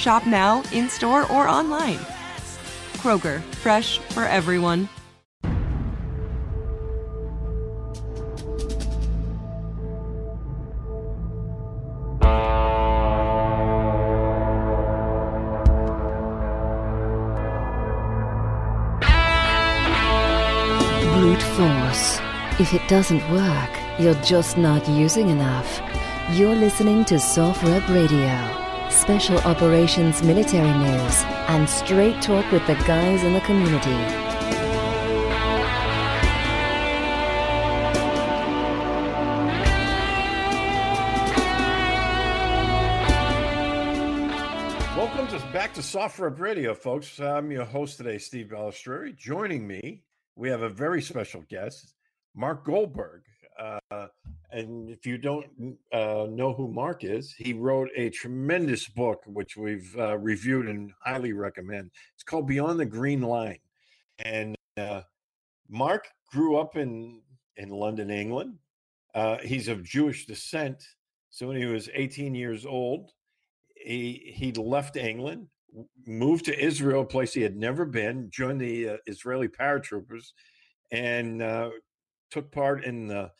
Shop now, in store, or online. Kroger, fresh for everyone. Brute force. If it doesn't work, you're just not using enough. You're listening to SOFREP Radio. Special Operations Military News and straight talk with the guys in the community. Welcome to back to SOFREP Radio, folks. I'm your host today, Steve Balestrieri. Joining me, we have a very special guest, Marc Goldberg. Uh, and if you don't uh, know who Marc is, he wrote a tremendous book, which we've uh, reviewed and highly recommend. It's called Beyond the Green Line. And uh, Marc grew up in, in London, England. Uh, he's of Jewish descent. So when he was 18 years old, he, he left England, moved to Israel, a place he had never been, joined the uh, Israeli paratroopers, and uh, took part in the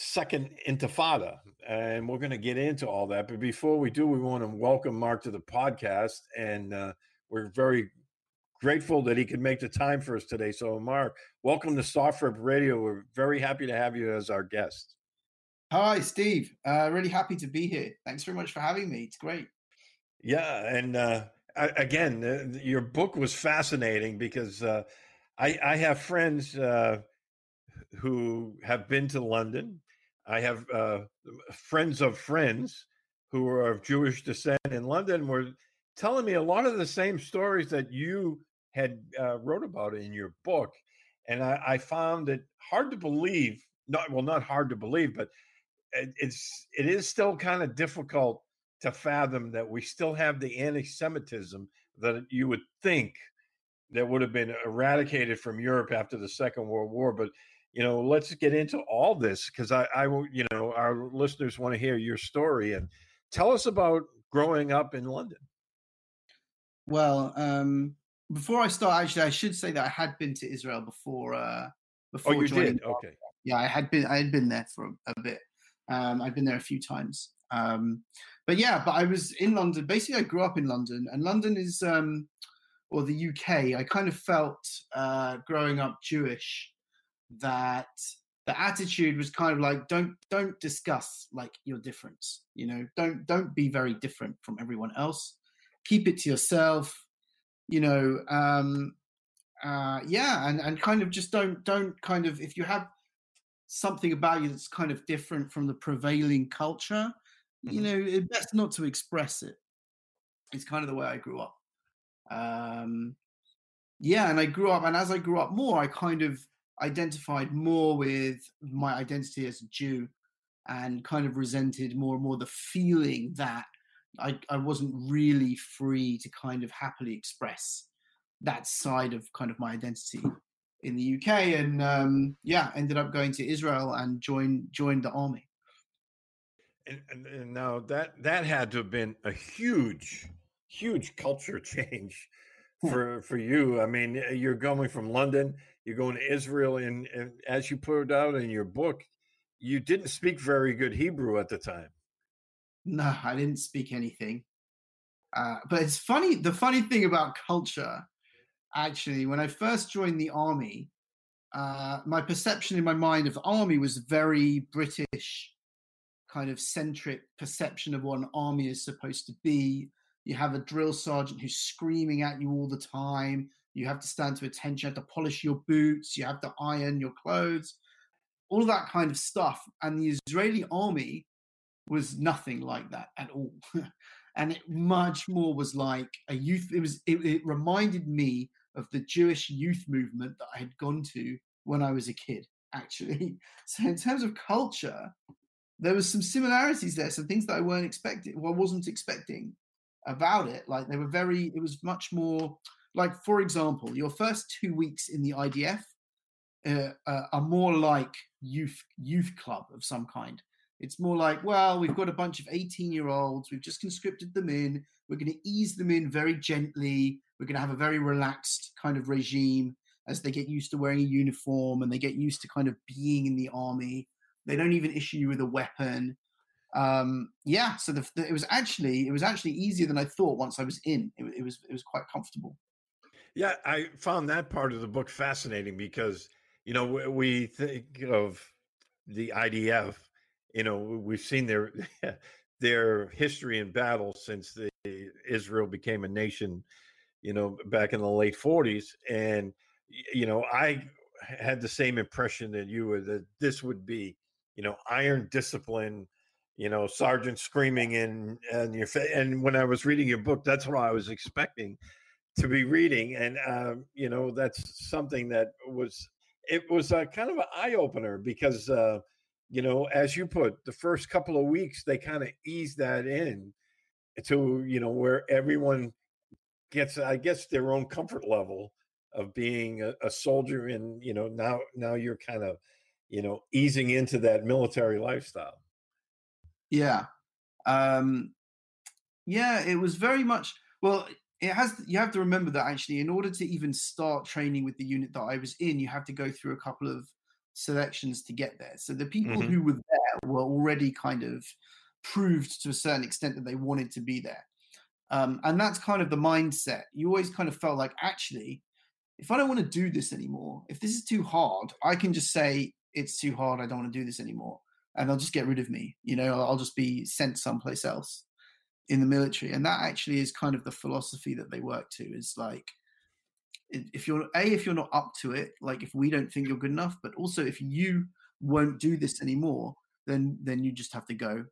second intifada and we're going to get into all that but before we do we want to welcome Marc to the podcast and uh, we're very grateful that he could make the time for us today so Marc welcome to SOFREP radio we're very happy to have you as our guest Hi, Steve. Uh, really happy to be here. Thanks very much for having me. It's great. yeah and uh, I, again uh, your book was fascinating because uh, I, I have friends uh, who have been to london I have uh, friends of friends who are of Jewish descent in London were telling me a lot of the same stories that you had uh, wrote about in your book, and I, I found it hard to believe. Not well, not hard to believe, but it, it's it is still kind of difficult to fathom that we still have the anti-Semitism that you would think that would have been eradicated from Europe after the Second World War, but you know, let's get into all this because I, I, will- you know, our listeners want to hear your story and tell us about growing up in London? Well, um, before I start, actually, I should say that I had been to Israel before. Uh, before oh, you joining did? Okay. Yeah, I had been. I had been there for a, a bit. Um, I've been there a few times. Um, but yeah, but I was in London. Basically, I grew up in London, and London is, um, or the UK. I kind of felt uh, growing up Jewish that the attitude was kind of like don't don't discuss like your difference. You know, don't don't be very different from everyone else. Keep it to yourself. You know, um, uh, yeah, and and kind of just don't don't kind of if you have something about you that's kind of different from the prevailing culture, mm-hmm. you know, it's best not to express it. It's kind of the way I grew up. Um, yeah, and I grew up, and as I grew up more, I kind of identified more with my identity as a Jew, and kind of resented more and more the feeling that I, I wasn't really free to kind of happily express that side of kind of my identity in the UK, and um, yeah, ended up going to Israel and joined joined the army. And, and, and, now that that had to have been a huge, huge culture change hmm. for for you. I mean, you're going from London, you're going to Israel, and, and as you put it out in your book, you didn't speak very good Hebrew at the time. No, I didn't speak anything. Uh, but it's funny. The funny thing about culture actually, when I first joined the army, uh, my perception in my mind of army was very British, kind of centric perception of what an army is supposed to be. You have a drill sergeant who's screaming at you all the time. You have to stand to attention. You have to polish your boots. You have to iron your clothes. All that kind of stuff. And the Israeli army was nothing like that at all. and it much more was like a youth. It was. It, it reminded me of the Jewish youth movement that I had gone to when I was a kid, actually. So in terms of culture, there was some similarities there, some things that I weren't expecting, well, I wasn't expecting about it. Like they were very, it was much more like, for example, your first two weeks in the IDF uh, uh, are more like youth youth club of some kind. It's more like, well, we've got a bunch of 18 year olds, we've just conscripted them in, we're going to ease them in very gently. We're going to have a very relaxed kind of regime as they get used to wearing a uniform and they get used to kind of being in the army. They don't even issue you with a weapon. Um, yeah, so the, the, it was actually it was actually easier than I thought once I was in. It, it was it was quite comfortable. Yeah, I found that part of the book fascinating because you know we think of the IDF. You know, we've seen their their history in battle since the Israel became a nation you know, back in the late 40s. And, you know, I had the same impression that you were that this would be, you know, iron discipline, you know, sergeant screaming in and your face. And when I was reading your book, that's what I was expecting to be reading. And, um, you know, that's something that was, it was a kind of an eye opener because, uh, you know, as you put, the first couple of weeks, they kind of eased that in to, you know, where everyone gets i guess their own comfort level of being a, a soldier and you know now now you're kind of you know easing into that military lifestyle yeah um yeah it was very much well it has you have to remember that actually in order to even start training with the unit that i was in you have to go through a couple of selections to get there so the people mm-hmm. who were there were already kind of proved to a certain extent that they wanted to be there um, and that's kind of the mindset. You always kind of felt like, actually, if I don't want to do this anymore, if this is too hard, I can just say it's too hard. I don't want to do this anymore, and they'll just get rid of me. You know, I'll just be sent someplace else in the military. And that actually is kind of the philosophy that they work to. Is like, if you're a, if you're not up to it, like if we don't think you're good enough, but also if you won't do this anymore, then then you just have to go.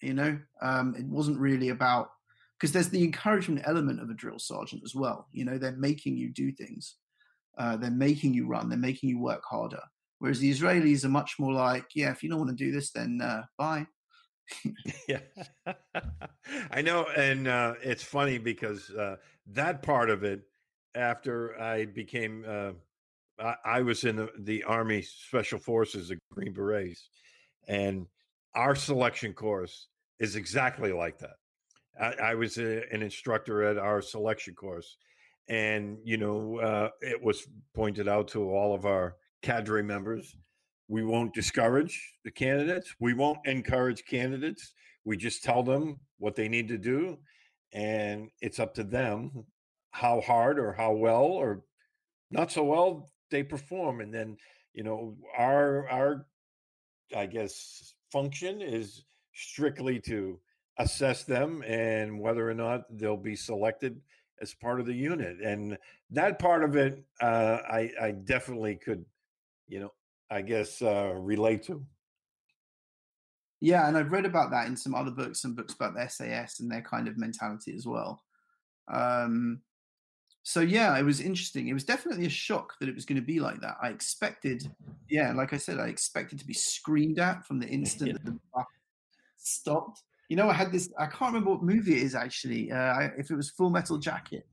You know, um, it wasn't really about because there's the encouragement element of a drill sergeant as well. You know, they're making you do things, uh, they're making you run, they're making you work harder. Whereas the Israelis are much more like, yeah, if you don't want to do this, then uh, bye. yeah, I know, and uh, it's funny because uh, that part of it, after I became, uh, I, I, was in the, the Army Special Forces, the Green Berets, and our selection course is exactly like that I, I was a, an instructor at our selection course, and you know, uh, it was pointed out to all of our cadre members. We won't discourage the candidates. We won't encourage candidates. We just tell them what they need to do, and it's up to them how hard or how well or not so well they perform. And then, you know, our our I guess function is strictly to assess them and whether or not they'll be selected as part of the unit. And that part of it, uh, I, I definitely could, you know, I guess uh, relate to. Yeah, and I've read about that in some other books and books about the SAS and their kind of mentality as well. Um, so yeah, it was interesting. It was definitely a shock that it was going to be like that. I expected, yeah, like I said, I expected to be screamed at from the instant yeah. that the bus stopped. You know, I had this. I can't remember what movie it is actually. Uh, I, if it was Full Metal Jacket,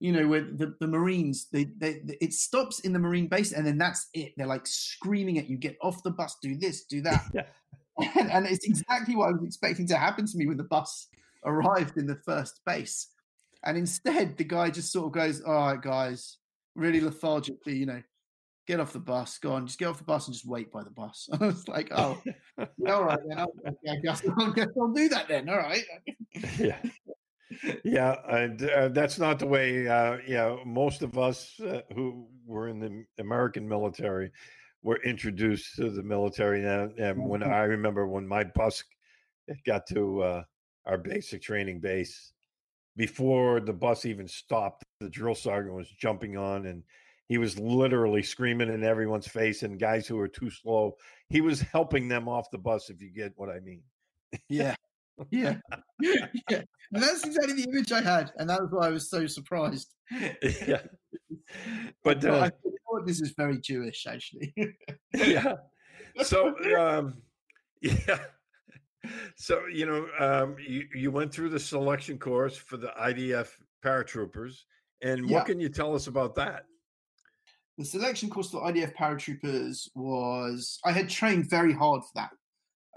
you know, where the, the Marines, they, they, it stops in the Marine base, and then that's it. They're like screaming at you, "Get off the bus! Do this, do that." yeah. and, and it's exactly what I was expecting to happen to me when the bus arrived in the first base. And instead, the guy just sort of goes, "All right, guys," really lethargically, you know, get off the bus, go on, just get off the bus and just wait by the bus. I was like, "Oh, yeah, all right, then. I guess, I guess I'll do that then. All right." yeah. Yeah, and uh, that's not the way. Uh, yeah, most of us uh, who were in the American military were introduced to the military. And, and when mm-hmm. I remember when my bus got to uh, our basic training base, before the bus even stopped, the drill sergeant was jumping on and he was literally screaming in everyone's face and guys who were too slow. He was helping them off the bus, if you get what I mean. Yeah. Yeah. yeah. And that's exactly the image I had. And that was why I was so surprised. yeah. But uh, thought this is very Jewish, actually. yeah. So, um, yeah so you know um, you, you went through the selection course for the idf paratroopers and what can you tell us about that the selection course for idf paratroopers was i had trained very hard for that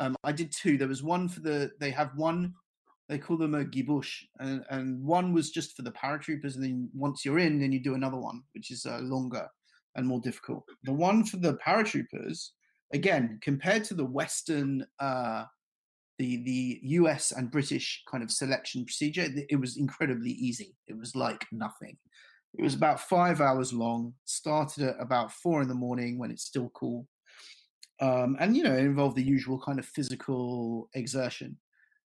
um, i did two there was one for the they have one they call them a gibush and, and one was just for the paratroopers and then once you're in then you do another one which is uh, longer and more difficult the one for the paratroopers again compared to the western uh, the the US and British kind of selection procedure, it was incredibly easy. It was like nothing. It was about five hours long. Started at about four in the morning when it's still cool, um, and you know it involved the usual kind of physical exertion.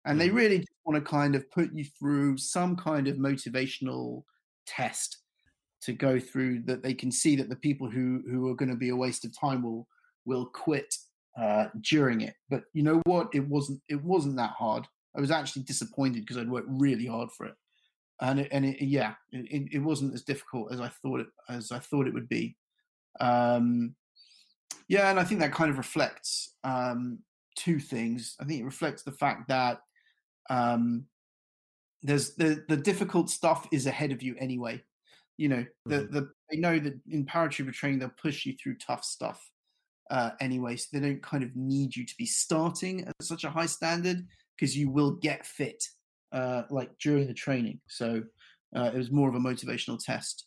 And they mm-hmm. really want to kind of put you through some kind of motivational test to go through that they can see that the people who who are going to be a waste of time will will quit uh, during it. But you know what? It wasn't. It wasn't that hard. I was actually disappointed because I'd worked really hard for it, and it, and it, yeah, it, it wasn't as difficult as I thought it as I thought it would be. Um, yeah, and I think that kind of reflects um, two things. I think it reflects the fact that um, there's the the difficult stuff is ahead of you anyway. You know, the mm-hmm. the they know that in paratrooper training they'll push you through tough stuff uh, anyway, so they don't kind of need you to be starting at such a high standard because you will get fit uh, like during the training. So uh, it was more of a motivational test.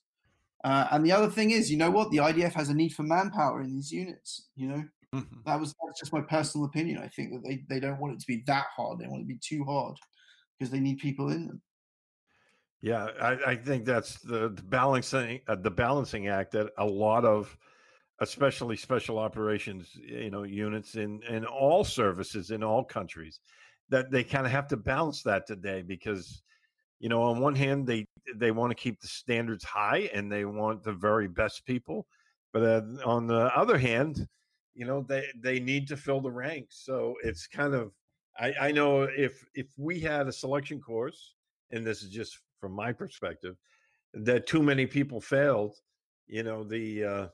Uh, and the other thing is, you know what? The IDF has a need for manpower in these units. You know, mm-hmm. that was that's just my personal opinion. I think that they, they don't want it to be that hard. They want it to be too hard because they need people in them. Yeah, I, I think that's the, the balancing uh, the balancing act that a lot of especially special operations you know units in in all services in all countries that they kind of have to balance that today because you know on one hand they they want to keep the standards high and they want the very best people but uh, on the other hand you know they they need to fill the ranks. So it's kind of i i know if if we had a selection course and this is just from my perspective that too many people failed you know the uh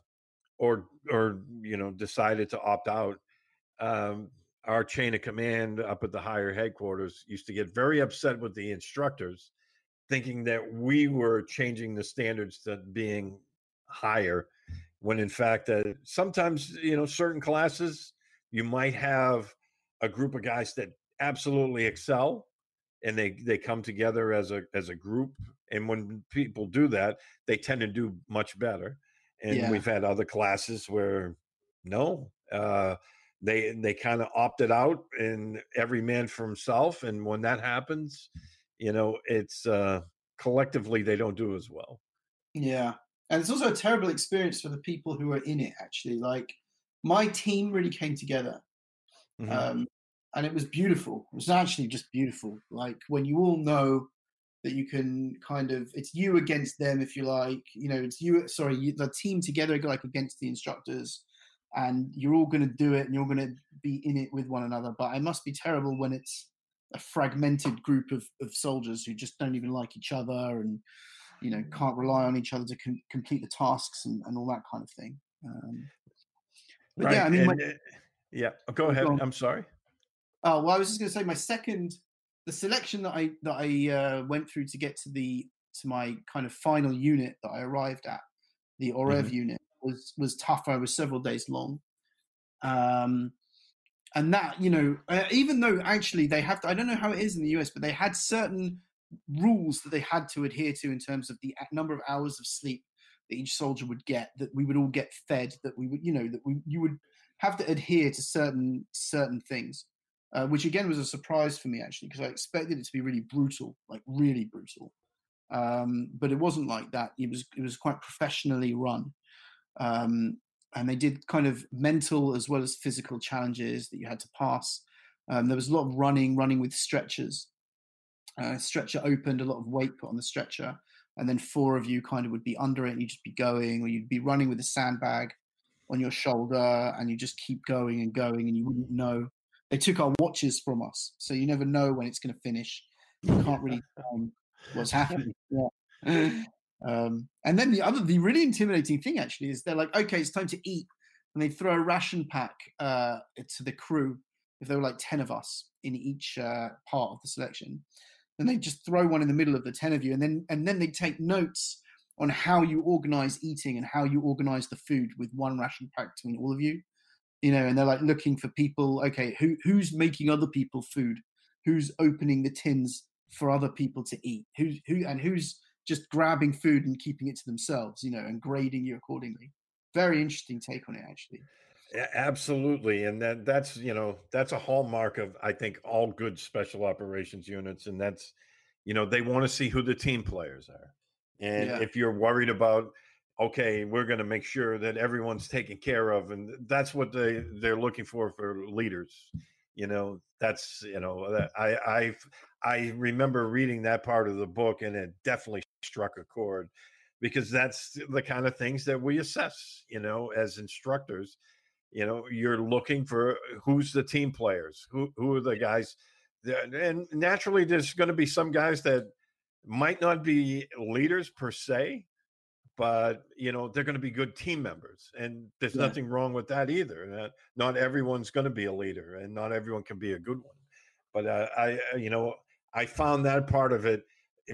or or you know decided to opt out um, our chain of command up at the higher headquarters used to get very upset with the instructors thinking that we were changing the standards to being higher when in fact uh, sometimes you know certain classes you might have a group of guys that absolutely excel and they they come together as a as a group and when people do that they tend to do much better and Yeah. we've had other classes where no uh they they kind of opted out and every man for himself and when that happens you know it's uh collectively they don't do as well Yeah. And it's also a terrible experience for the people who are in it, actually. Like, my team really came together. Mhm. Um, and it was beautiful. It was actually just beautiful. Like, when you all know that you can kind of, it's you against them, if you like. You know, it's you, sorry, you, the team together, like, against the instructors. And you're all going to do it and you're going to be in it with one another. But it must be terrible when it's a fragmented group of, of soldiers who just don't even like each other and you know can't rely on each other to com- complete the tasks and, and all that kind of thing. Um, but yeah i mean my, uh, yeah go Oh, ahead go i'm sorry. Oh well i was just going to say my second the selection that i that i uh, went through to get to the to my kind of final unit that i arrived at the orev Mhm. unit was was tougher it was several days long. Um and that you know uh, even though actually they have to, i don't know how it is in the us but they had certain rules that they had to adhere to in terms of the number of hours of sleep that each soldier would get that we would all get fed that we would you know that we you would have to adhere to certain certain things uh, which again was a surprise for me actually because i expected it to be really brutal like really brutal. Um, but it wasn't like that. It was it was quite professionally run. Um, and they did kind of mental as well as physical challenges that you had to pass. Um, there was a lot of running, running with stretchers. Uh, stretcher opened, a lot of weight put on the stretcher, and then four of you kind of would be under it, and you'd just be going, or you'd be running with a sandbag on your shoulder, and you just keep going and going, and you wouldn't know. They took our watches from us, so you never know when it's going to finish. You can't really um, what's happening. Yeah. Um, and then the other, the really intimidating thing actually is they're like, okay, it's time to eat, and they throw a ration pack uh, to the crew. If there were like ten of us in each uh, part of the selection, then they just throw one in the middle of the ten of you, and then and then they take notes on how you organize eating and how you organize the food with one ration pack between all of you. You know, and they're like looking for people. Okay, who who's making other people food? Who's opening the tins for other people to eat? Who's who and who's just grabbing food and keeping it to themselves, you know, and grading you accordingly. Very interesting take on it, actually. Absolutely, and that that's you know that's a hallmark of I think all good special operations units, and that's you know they want to see who the team players are, and Yeah. if you're worried about okay, we're going to make sure that everyone's taken care of, and that's what they they're looking for for leaders. You know, that's you know I I I remember reading that part of the book, and it definitely struck a chord because that's the kind of things that we assess. You know, as instructors you know you're looking for who's the team players who who are the guys that, and naturally there's going to be some guys that might not be leaders per se but you know they're going to be good team members and there's Yeah. nothing wrong with that either that not everyone's going to be a leader and not everyone can be a good one but uh, i uh, you know i found that part of it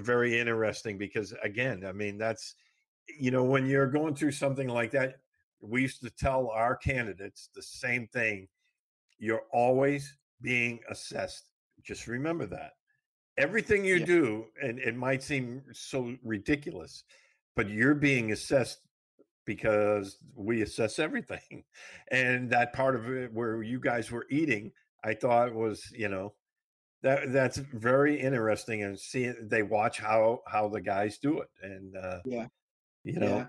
very interesting because again i mean that's you know when you're going through something like that we used to tell our candidates the same thing you're always being assessed. Just remember that. Everything you Yeah. do and it might seem so ridiculous but you're being assessed because we assess everything. And that part of it where you guys were eating i thought was you know that that's very interesting and see they watch how how the guys do it and uh Yeah. you know Yeah.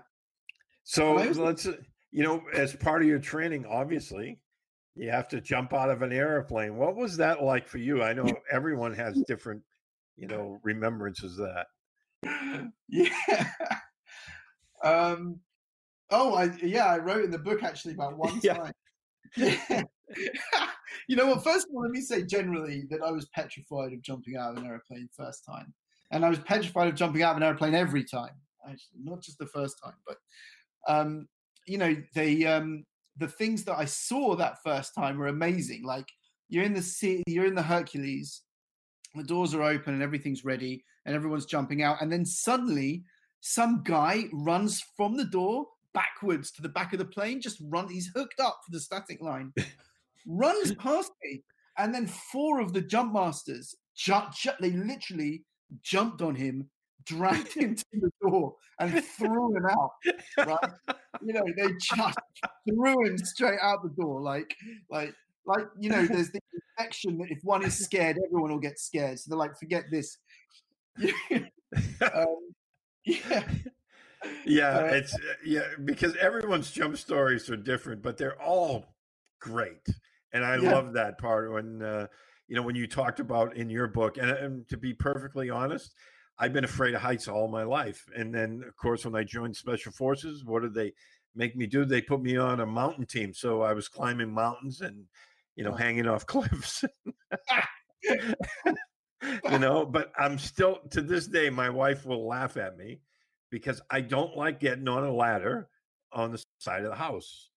so let's uh, you know as part of your training obviously you have to jump out of an airplane what was that like for you i know everyone has different you know remembrances of that yeah. Um, oh, I yeah, I wrote in the book actually about one Yeah. time. Yeah. You know what? First of all, let me say generally that I was petrified of jumping out of an airplane first time, and I was petrified of jumping out of an airplane every time. Actually, not just the first time, but um, you know, the um, the things that I saw that first time were amazing. Like you're in the sea, you're in the Hercules, the doors are open and everything's ready, and everyone's jumping out, and then suddenly some guy runs from the door backwards to the back of the plane, just run. He's hooked up for the static line, runs past me, and then four of the jump masters ju- ju- they literally jumped on him, dragged him to the door, and threw him out. Right? you know, they just threw him straight out the door, like, like, like you know, there's the infection that if one is scared, everyone will get scared. So they're like, forget this. um, yeah. Yeah, uh, it's uh, yeah because everyone's jump stories are different, but they're all great, and I yeah. love that part when uh, you know when you talked about in your book. And, and to be perfectly honest, I've been afraid of heights all my life, and then of course when I joined Special Forces, what did they make me do? They put me on a mountain team, so I was climbing mountains and you know hanging off cliffs. you know, but I'm still to this day, my wife will laugh at me because I don't like getting on a ladder on the side of the house.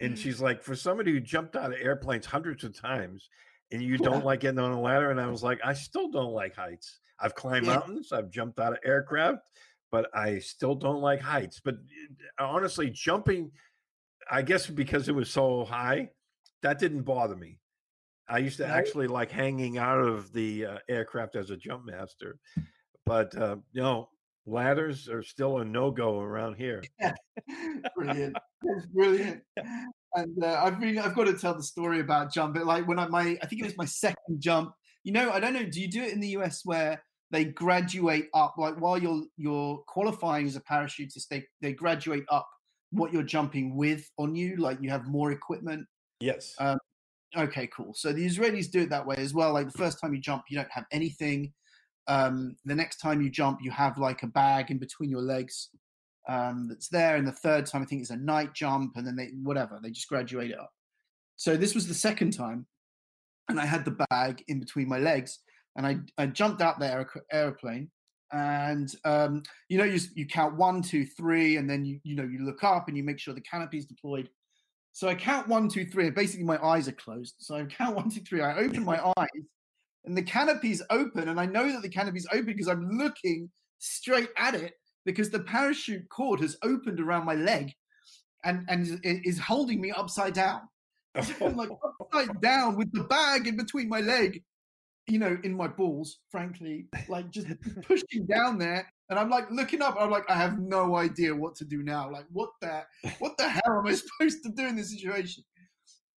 And mm. she's like, for somebody who jumped out of airplanes hundreds of times and you don't like getting on a ladder. And I was like, I still don't like heights. I've climbed mountains, I've jumped out of aircraft, but I still don't like heights. But uh, honestly, jumping, I guess because it was so high, that didn't bother me. I used to right. actually like hanging out of the uh, aircraft as a jump master, but uh, you know, ladders are still a no go around here. Yeah. brilliant, That's brilliant. And uh, I've really, I've got to tell the story about jump. But Like when I my, I think it was my second jump. You know, I don't know. Do you do it in the US where they graduate up? Like while you're you're qualifying as a parachutist, they they graduate up what you're jumping with on you. Like you have more equipment. Yes. Um, okay, cool. So the Israelis do it that way as well. Like the first time you jump, you don't have anything. Um, the next time you jump, you have like a bag in between your legs um, that's there. And the third time, I think it's a night jump, and then they whatever they just graduate it up. So this was the second time, and I had the bag in between my legs, and I I jumped out the aer- airplane, and um, you know you you count one, two, three, and then you you know you look up and you make sure the canopy is deployed. So I count one, two, three, and basically my eyes are closed. So I count one, two, three. I open my eyes, and the canopy's open, and I know that the canopy's open because I'm looking straight at it because the parachute cord has opened around my leg and and is holding me upside down. I'm like upside down with the bag in between my leg, you know, in my balls, frankly, like just pushing down there. And I'm like looking up, I'm like, I have no idea what to do now. Like, what the what the hell am I supposed to do in this situation?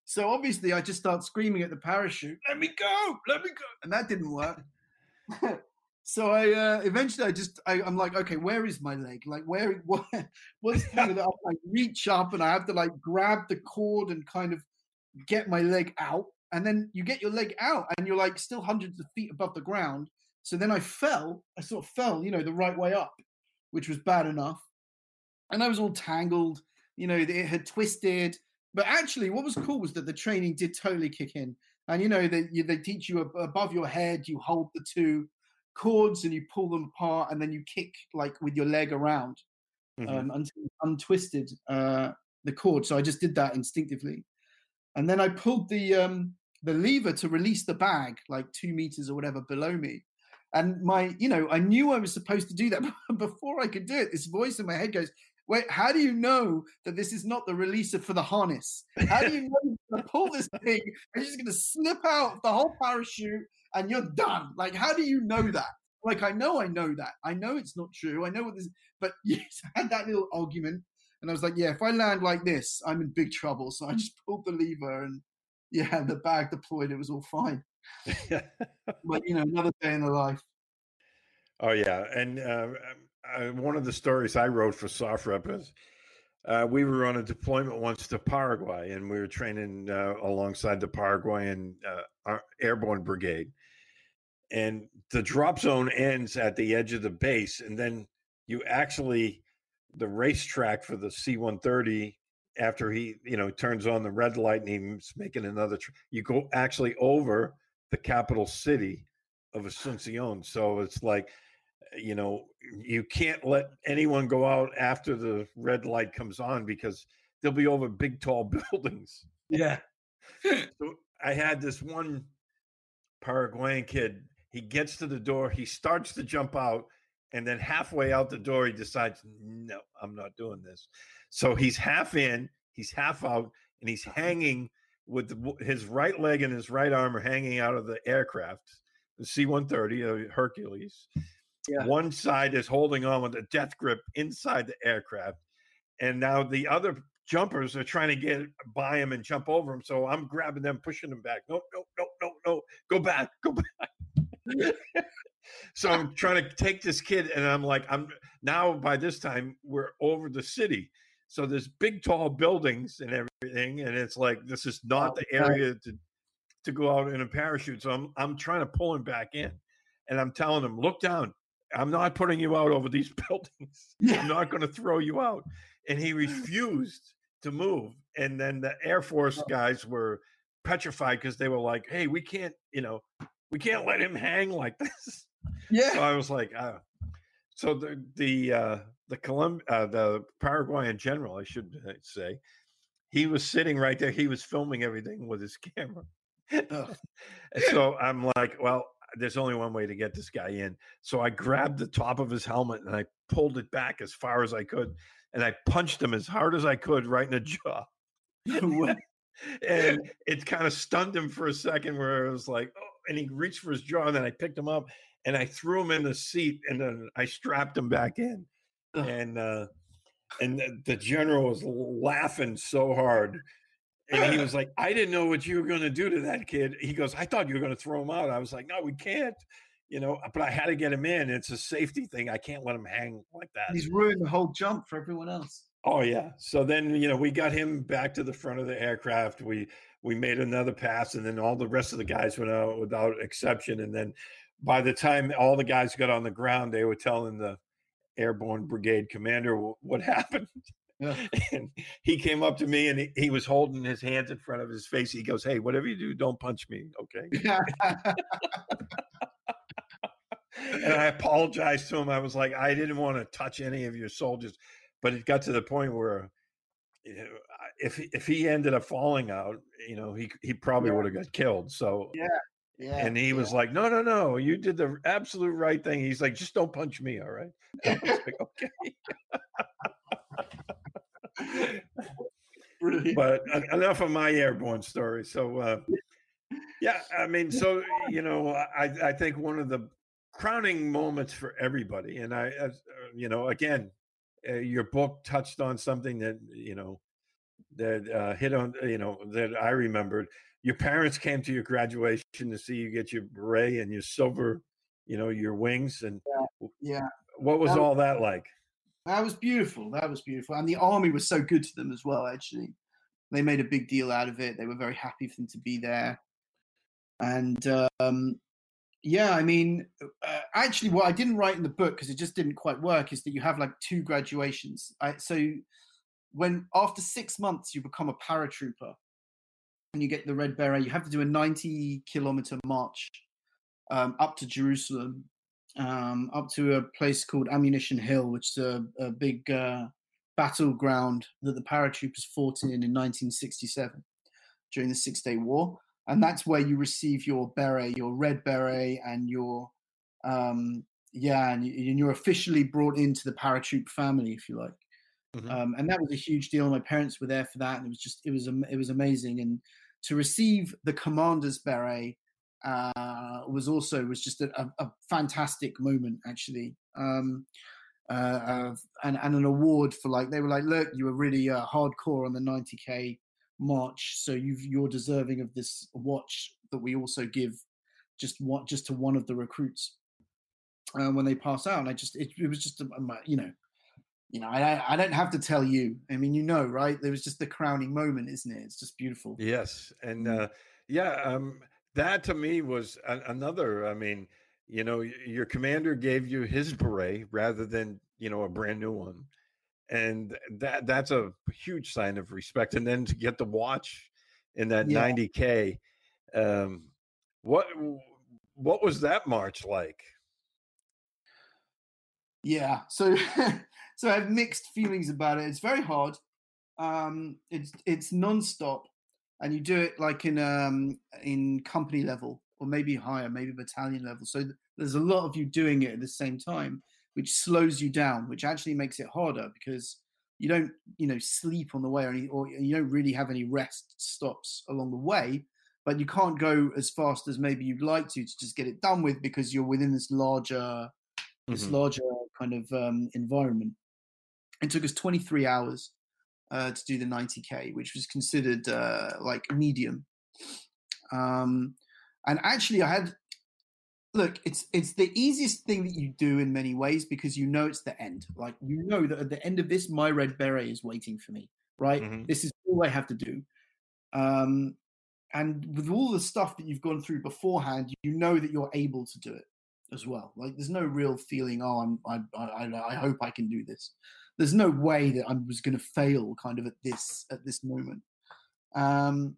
So obviously, I just start screaming at the parachute, "Let me go! Let me go!" And that didn't work. so I uh, eventually, I just, I, am like, okay, where is my leg? Like, where, what, what's kind of the, I reach up and I have to like grab the cord and kind of get my leg out, and then you get your leg out and you're like still hundreds of feet above the ground. So then I fell. I sort of fell, you know, the right way up, which was bad enough, and I was all tangled. You know, it had twisted but actually, what was cool was that the training did totally kick in. And you know, they they teach you above your head, you hold the two cords and you pull them apart, and then you kick like with your leg around mm-hmm. um, until you untwisted uh, the cord. So I just did that instinctively, and then I pulled the um, the lever to release the bag like two meters or whatever below me. And my, you know, I knew I was supposed to do that, but before I could do it, this voice in my head goes, Wait, how do you know that this is not the releaser for the harness? How do you know you're going to pull this thing and just going to slip out the whole parachute and you're done? Like, how do you know that? Like, I know I know that. I know it's not true. I know what this, but yes, I had that little argument. And I was like, yeah, if I land like this, I'm in big trouble. So I just pulled the lever and yeah, the bag deployed. It was all fine. but, you know, another day in the life. Oh, yeah. And, uh, uh, one of the stories I wrote for SOFREP is uh, we were on a deployment once to Paraguay, and we were training uh, alongside the Paraguayan uh, Airborne Brigade. And the drop zone ends at the edge of the base, and then you actually the racetrack for the C one thirty after he you know turns on the red light and he's making another. Tr- you go actually over the capital city of Asuncion, so it's like you know, you can't let anyone go out after the red light comes on because they'll be over big, tall buildings. Yeah. so I had this one Paraguayan kid. He gets to the door, he starts to jump out, and then halfway out the door, he decides, no, I'm not doing this. So he's half in, he's half out, and he's hanging with the, his right leg and his right arm are hanging out of the aircraft the C-130, uh, Hercules. Yeah. One side is holding on with a death grip inside the aircraft, and now the other jumpers are trying to get by him and jump over him. So I'm grabbing them, pushing them back. No, no, no, no, no. Go back, go back. so I'm trying to take this kid, and I'm like, I'm now by this time we're over the city. So there's big tall buildings and everything, and it's like this is not the area to to go out in a parachute. So I'm I'm trying to pull him back in, and I'm telling him, look down. I'm not putting you out over these buildings. I'm not going to throw you out. And he refused to move. And then the Air Force guys were petrified because they were like, "Hey, we can't, you know, we can't let him hang like this." Yeah. So I was like, uh, so the the uh, the Colum- uh, the Paraguayan general, I should uh, say, he was sitting right there. He was filming everything with his camera. So I'm like, well, there's only one way to get this guy in. So I grabbed the top of his helmet and I pulled it back as far as I could, and I punched him as hard as I could right in the jaw. and it kind of stunned him for a second where it was like, oh, and he reached for his jaw, and then I picked him up and I threw him in the seat, and then I strapped him back in, and uh, and the, the general was laughing so hard. And he was like, I didn't know what you were going to do to that kid. He goes, I thought you were going to throw him out. I was like, no, we can't, you know, but I had to get him in. It's a safety thing. I can't let him hang like that. He's ruined the whole jump for everyone else. Oh yeah. So then you know we got him back to the front of the aircraft. We we made another pass, and then all the rest of the guys went out without exception. And then by the time all the guys got on the ground, they were telling the airborne brigade commander what happened. Yeah. And he came up to me and he, he was holding his hands in front of his face. He goes, Hey, whatever you do, don't punch me. Okay. and I apologized to him. I was like, I didn't want to touch any of your soldiers, but it got to the point where if he- if he ended up falling out, you know, he he probably Yeah. would have got killed. So yeah. Yeah. and he was like, No, no, no, you did the absolute right thing. He's like, just don't punch me, all right? Like, okay. Brilliant. but enough of my airborne story. So, uh, yeah, I mean, so you know, I I think one of the crowning moments for everybody, and I, uh, you know, again, uh, your book touched on something that you know that uh, hit on, you know, that I remembered. Your parents came to your graduation to see you get your beret and your silver, you know, your wings, and yeah. what was That- all that like? That was beautiful. That was beautiful. And the army was so good to them as well, actually. They made a big deal out of it. They were very happy for them to be there. And um, yeah, I mean, uh, actually, what I didn't write in the book because it just didn't quite work is that you have like two graduations. I, so when after six months you become a paratrooper and you get the red beret, you have to do a 90 kilometer march um, up to Jerusalem um, up to a place called Ammunition Hill, which is a, a big uh, battleground that the paratroopers fought in in 1967 during the Six Day War. And that's where you receive your beret, your red beret, and your um, yeah, and, you, and you're officially brought into the paratroop family, if you like. Mhm. Um, and that was a huge deal. My parents were there for that, and it was just it was it was amazing. And to receive the commander's beret uh, was also was just a, a, a fantastic moment actually. Um, uh, uh, and, and an award for like they were like look you were really uh, hardcore on the 90k march so you've you're deserving of this watch that we also give just what just to one of the recruits. Uh, when they pass out and i just it, it was just a you know you know I, I don't have to tell you. I mean you know right? There was just the crowning moment isn't it? It's just beautiful. Yes, and Mm. uh, yeah, um, that to me was a- another. I mean, you know, your commander gave you his beret rather than you know a brand new one, and that that's a huge sign of respect. And then to get the watch in that Yeah. ninety k, um, what what was that march like? Yeah. So so I have mixed feelings about it. It's very hard. Um it's it's non-stop and you do it like in um in company level or maybe higher, maybe battalion level. So th- there's a lot of you doing it at the same time, which slows you down, which actually makes it harder because you don't, you know, sleep on the way or, any, or you don't really have any rest stops along the way. but you can't go as fast as maybe you'd like to to just get it done with because you're within this larger this Mhm. larger kind of um, environment. It took us 23 hours uh, to do the 90k, which was considered uh, like medium. Um, and actually, I had look. It's it's the easiest thing that you do in many ways because you know it's the end. Like you know that at the end of this, my red beret is waiting for me. Right. Mhm. This is all I have to do. Um, and with all the stuff that you've gone through beforehand, you know that you're able to do it as well. Like there's no real feeling, oh, I'm, I, I, I hope I can do this. There's no way that I was going to fail, kind of at this at this moment. Um,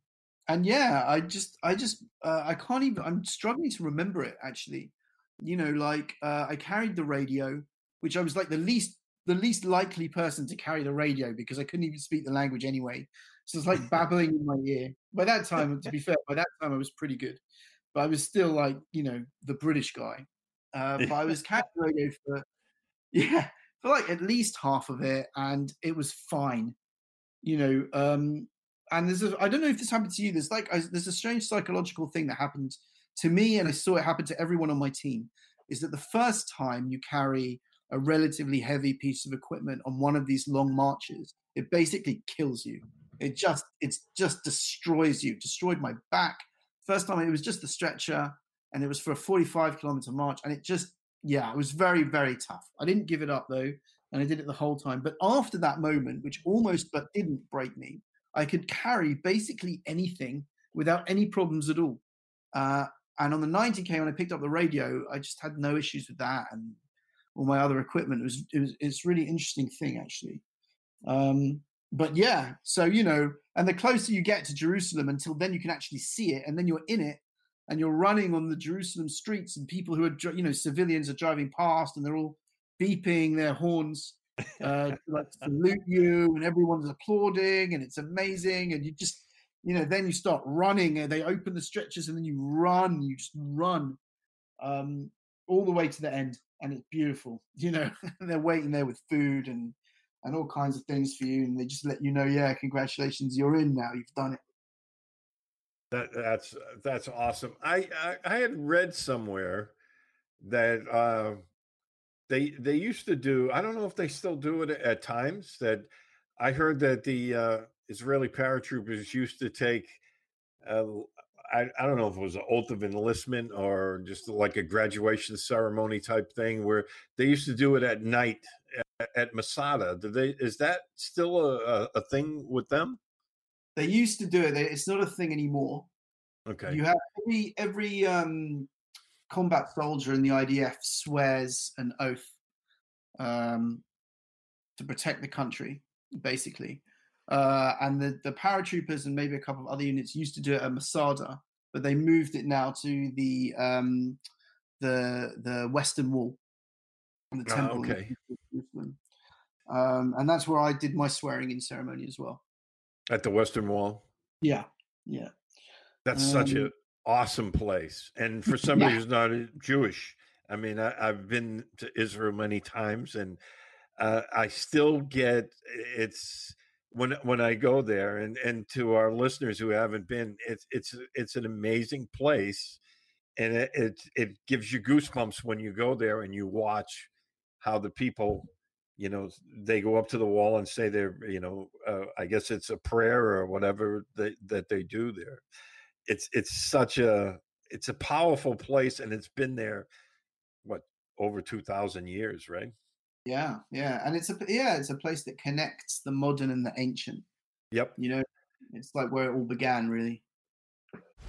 and yeah, I just, I just, uh, I can't even. I'm struggling to remember it actually. You know, like uh, I carried the radio, which I was like the least, the least likely person to carry the radio because I couldn't even speak the language anyway. So it's like babbling in my ear. By that time, to be fair, by that time I was pretty good, but I was still like, you know, the British guy. Uh, but I was carrying the radio for, yeah, for like at least half of it, and it was fine. You know, um, and there's a, I don't know if this happened to you. There's like, I, there's a strange psychological thing that happened to me, and I saw it happen to everyone on my team. Is that the first time you carry a relatively heavy piece of equipment on one of these long marches, it basically kills you. It just, it's just destroys you. Destroyed my back. First time it was just the stretcher, and it was for a 45 kilometer march, and it just, yeah, it was very, very tough. I didn't give it up though, and I did it the whole time. But after that moment, which almost but didn't break me, I could carry basically anything without any problems at all. Uh, and on the 90k, when I picked up the radio, I just had no issues with that, and all my other equipment. It was, it was it's really interesting thing actually. Um, but yeah, so you know, and the closer you get to Jerusalem, until then you can actually see it, and then you're in it, and you're running on the Jerusalem streets, and people who are, you know, civilians are driving past, and they're all beeping their horns uh, to, like salute you, and everyone's applauding, and it's amazing, and you just, you know, then you start running, and they open the stretchers, and then you run, you just run, um, all the way to the end, and it's beautiful, you know, they're waiting there with food and and all kinds of things for you, and they just let you know, yeah, congratulations, you're in now, you've done it. That that's that's awesome. I, I I had read somewhere that uh, they they used to do. I don't know if they still do it at times. That I heard that the uh, Israeli paratroopers used to take. Uh, I, I don't know if it was an oath of enlistment or just like a graduation ceremony type thing where they used to do it at night at, at Masada. Do they? Is that still a, a, a thing with them? They used to do it. It's not a thing anymore. Okay. You have every every um, combat soldier in the IDF swears an oath um, to protect the country, basically. Uh, and the, the paratroopers and maybe a couple of other units used to do it at Masada, but they moved it now to the um, the the Western Wall, and the Ah, temple. okay. Um, and that's where I did my swearing in ceremony as well. At the Western Wall. Yeah, yeah. That's such Um, an awesome place. And for somebody Yeah. who's not Jewish, I mean, I, I've been to Israel many times, and uh, I still get it's when when I go there, and and to our listeners who haven't been, it's it's it's an amazing place, and it it, it gives you goosebumps when you go there and you watch how the people you know they go up to the wall and say their you know uh, i guess it's a prayer or whatever that that they do there it's it's such a it's a powerful place and it's been there what over 2000 years right Yeah, yeah, and it's a yeah, it's a place that connects the modern and the ancient. yep You know, it's like where it all began, really.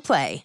Play.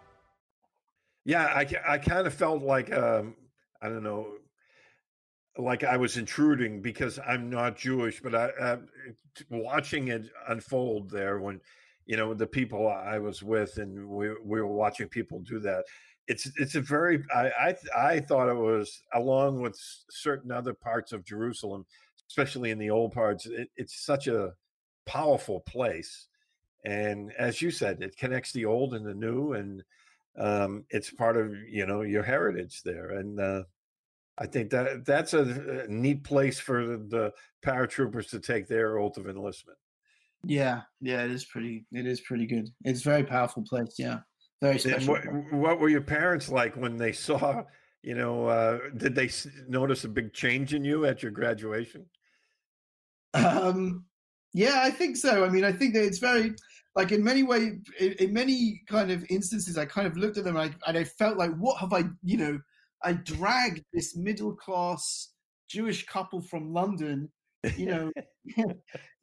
Yeah, I, I kind of felt like um, I don't know, like I was intruding because I'm not Jewish, but I, uh, watching it unfold there when you know the people I was with and we, we were watching people do that. It's it's a very I, I I thought it was along with certain other parts of Jerusalem, especially in the old parts. It, it's such a powerful place, and as you said, it connects the old and the new and um, it's part of you know your heritage there, and uh, I think that that's a, a neat place for the, the paratroopers to take their oath of enlistment. Yeah, yeah, it is pretty. It is pretty good. It's a very powerful place. Yeah, very special. What, what, were your parents like when they saw? You know, uh, did they notice a big change in you at your graduation? Um, yeah, I think so. I mean, I think that it's very like in many way in, in, many kind of instances i kind of looked at them and I, and I felt like what have i you know i dragged this middle class jewish couple from london you know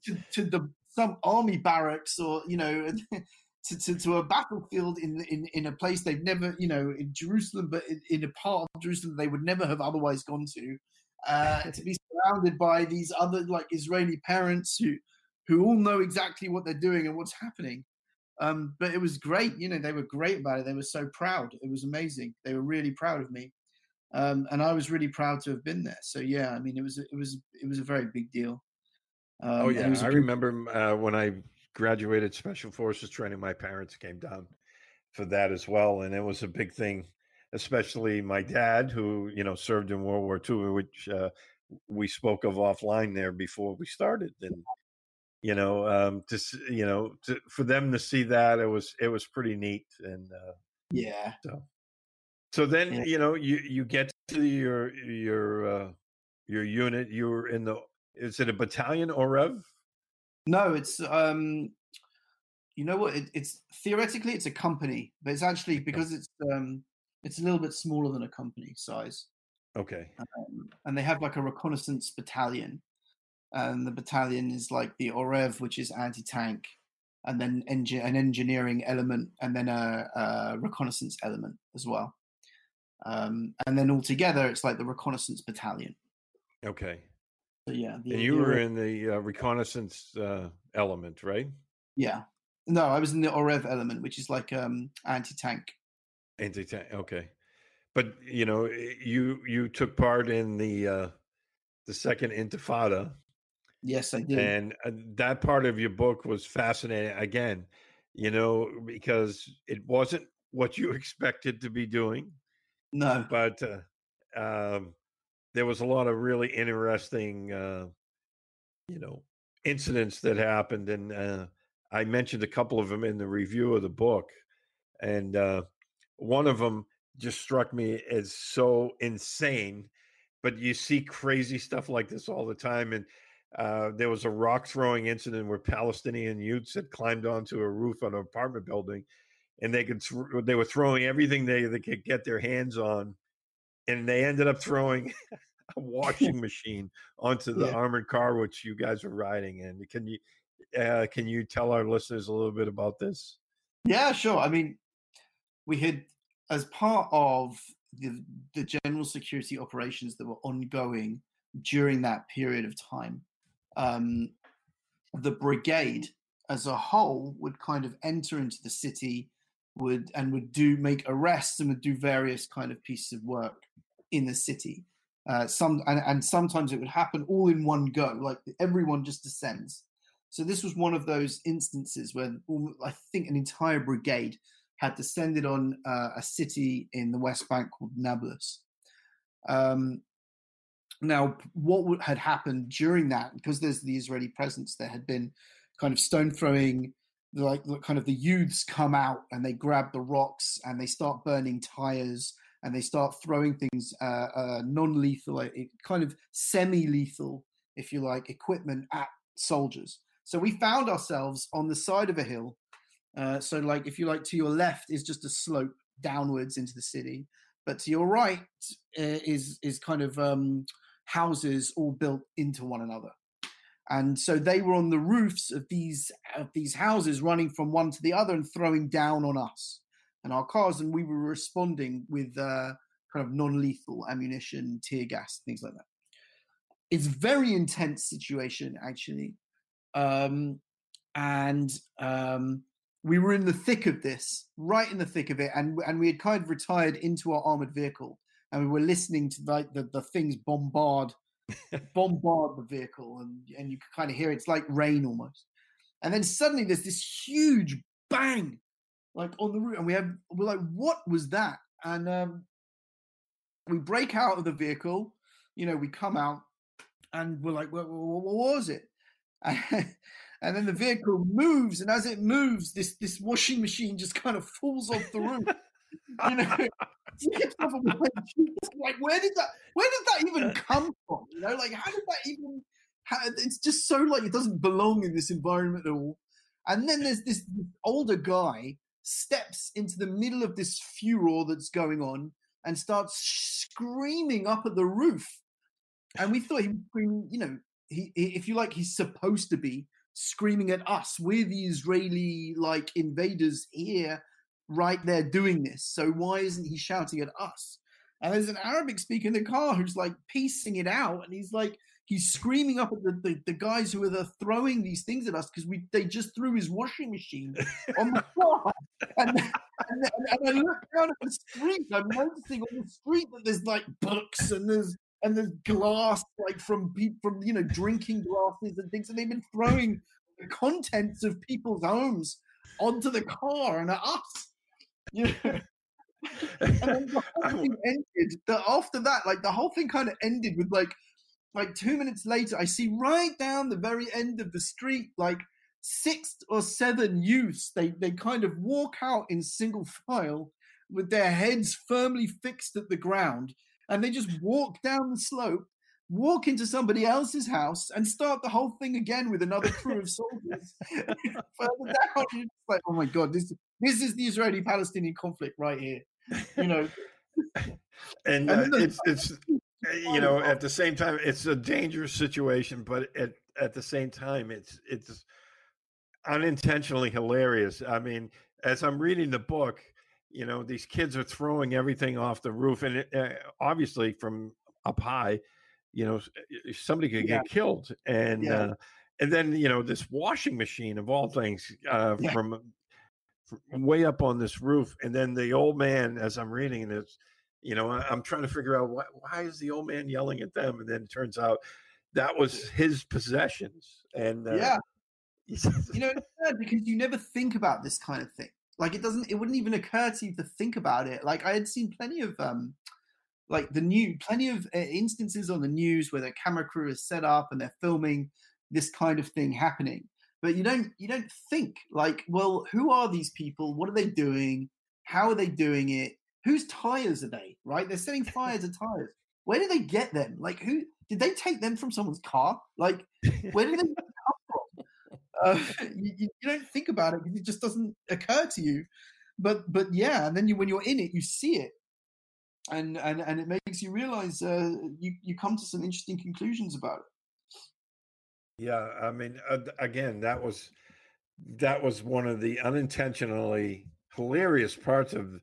to, to the some army barracks or you know to, to, to, a battlefield in, in in a place they've never you know in jerusalem but in, in a part of jerusalem they would never have otherwise gone to uh, to be surrounded by these other like israeli parents who who all know exactly what they're doing and what's happening. Um, but it was great. You know, they were great about it. They were so proud. It was amazing. They were really proud of me, um, and I was really proud to have been there. So yeah, I mean, it was it was it was a very big deal. Oh, um, oh yeah, I remember uh, when I graduated Special Forces training. My parents came down for that as well, and it was a big thing. Especially my dad, who you know served in World War II, which uh, we spoke of offline there before we started, and you know um to you know to, for them to see that it was it was pretty neat and uh yeah. so. So then yeah. you know you you get to your your uh your unit you were in the is it a battalion or rev? No it's um you know what it, it's theoretically it's a company but it's actually because it's um it's a little bit smaller than a company size. Okay. Um, and they have like a reconnaissance battalion and the battalion is like the Orev, which is anti-tank, and then engi- an engineering element, and then a, a reconnaissance element as well. Um, and then altogether, it's like the reconnaissance battalion. Okay. So yeah, the, and you the, were in the uh, reconnaissance uh, element, right? Yeah. No, I was in the Orev element, which is like um, anti-tank. Anti-tank. Okay. But you know, you you took part in the uh, the second Intifada, Yes, I did. And uh, that part of your book was fascinating. Again, you know, because it wasn't what you expected to be doing. No, but uh, um, there was a lot of really interesting, uh, you know, incidents that happened, and uh, I mentioned a couple of them in the review of the book, and uh, one of them just struck me as so insane. But you see crazy stuff like this all the time, and uh, there was a rock throwing incident where Palestinian youths had climbed onto a roof on an apartment building, and they could th- they were throwing everything they, they could get their hands on, and they ended up throwing a washing machine onto the yeah. armored car which you guys were riding in. Can you uh, can you tell our listeners a little bit about this? Yeah, sure. I mean, we had as part of the the general security operations that were ongoing during that period of time um, the brigade as a whole would kind of enter into the city would and would do make arrests and would do various kind of pieces of work in the city. Uh, some and, and sometimes it would happen all in one go like everyone just descends. So this was one of those instances where i think an entire brigade had descended on uh, a city in the west bank called nablus. Um, now, what had happened during that, because there's the Israeli presence, there had been kind of stone throwing, like kind of the youths come out and they grab the rocks and they start burning tires and they start throwing things uh, uh, non-lethal, kind of semi-lethal, if you like, equipment at soldiers. So we found ourselves on the side of a hill. Uh, so, like, if you like, to your left is just a slope downwards into the city, but to your right uh, is is kind of um, houses all built into one another. And so they were on the roofs of these of these houses, running from one to the other and throwing down on us and our cars, and we were responding with uh, kind of non-lethal ammunition, tear gas, things like that. It's very intense situation actually, um, and um, we were in the thick of this, right in the thick of it, and and we had kind of retired into our armored vehicle, and we were listening to like the, the things bombard bombard the vehicle and and you could kind of hear it. it's like rain almost. And then suddenly there's this huge bang like on the roof and we have we're like what was that? And um we break out of the vehicle you know we come out and we're like what, what, what was it? And then the vehicle moves and as it moves this this washing machine just kind of falls off the roof you know, like where did that where did that even come from? You know, like how did that even? How, it's just so like it doesn't belong in this environment at all. And then there's this, older guy steps into the middle of this furor that's going on and starts screaming up at the roof. And we thought he was you know, he, if you like, he's supposed to be screaming at us. We're the Israeli like invaders here right there doing this. So why isn't he shouting at us? And there's an Arabic speaker in the car who's like piecing it out, and he's like he's screaming up at the, the, the guys who are throwing these things at us because we they just threw his washing machine on the floor. And, and, and, I look down at the street, I'm noticing on the street that there's like books and there's and there's glass like from from you know drinking glasses and things, and they've been throwing the contents of people's homes onto the car and at us. Yeah. and then the whole thing ended. The, after that, like the whole thing kind of ended with like, like two minutes later, I see right down the very end of the street, like six or seven youths. They they kind of walk out in single file with their heads firmly fixed at the ground, and they just walk down the slope walk into somebody else's house and start the whole thing again with another crew of soldiers further down. It's like, oh my god, this this is the Israeli-Palestinian conflict right here. You know, and, uh, it's it's eh, you know at the same time it's a dangerous situation, but at at the same time it's it's unintentionally hilarious. I mean, as I'm reading the book, you know these kids are throwing everything off the roof, and it, uh, obviously from up high you know somebody could yeah. get killed and yeah. uh, and then you know this washing machine of all things uh, yeah. from, way up on this roof and then the old man as i'm reading this you know I, am trying to figure out why, why is the old man yelling at them and then it turns out that was his possessions and uh, yeah you know, because you never think about this kind of thing. Like it doesn't, it wouldn't even occur to you to think about it. Like I had seen plenty of, um, like the new, plenty of uh, instances on the news where the camera crew is set up and they're filming this kind of thing happening. But you don't, you don't think like, well, who are these people? What are they doing? How are they doing it? Whose tires are they? Right? They're setting fire to tires. Where did they get them? Like who did they take them from someone's car? Like where did they come from? Uh, you, you, don't think about it because it just doesn't occur to you. But but yeah, and then you when you're in it, you see it, and and and it makes you realize uh, you you come to some interesting conclusions about it. Yeah, I mean, uh, again, that was that was one of the unintentionally hilarious parts of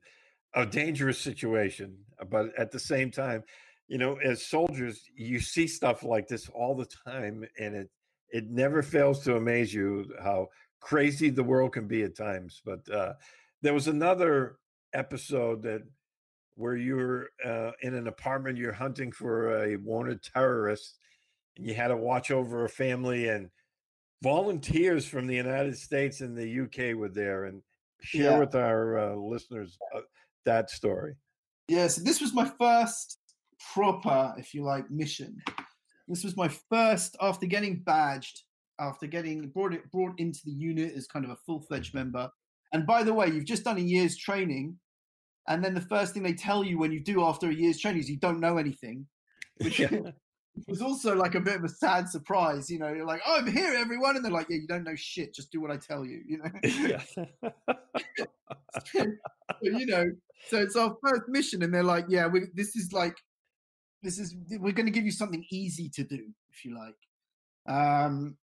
a dangerous situation, but at the same time, you know, as soldiers, you see stuff like this all the time, and it it never fails to amaze you how crazy the world can be at times. But uh, there was another episode that where you're uh, in an apartment, you're hunting for a wanted terrorist, and you had to watch over a family, and volunteers from the United States and the UK were there, and share yeah. with our uh, listeners uh, that story. Yeah, so this was my first proper, if you like, mission. This was my first after getting badged, after getting brought it brought into the unit as kind of a full fledged member. And by the way, you've just done a year's training, and then the first thing they tell you when you do after a year's training is you don't know anything, which yeah. Was also like a bit of a sad surprise. You know, you're like, "Oh, I'm here, everyone," and they're like, "Yeah, you don't know shit. Just do what I tell you." You know. you know, so it's our first mission, and they're like, "Yeah, we, this is like this is we're going to give you something easy to do if you like um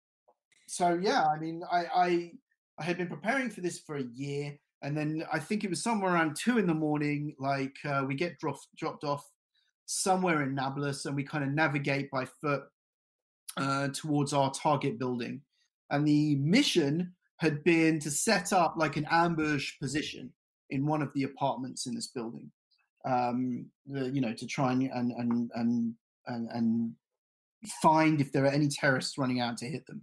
so yeah i mean i i i had been preparing for this for a year and then i think it was somewhere around two in the morning like uh, we get dropped dropped off somewhere in nablus and we kind of navigate by foot uh, towards our target building and the mission had been to set up like an ambush position in one of the apartments in this building um, the, you know, to try and and and and and, and find if there are any terrorists running out to hit them.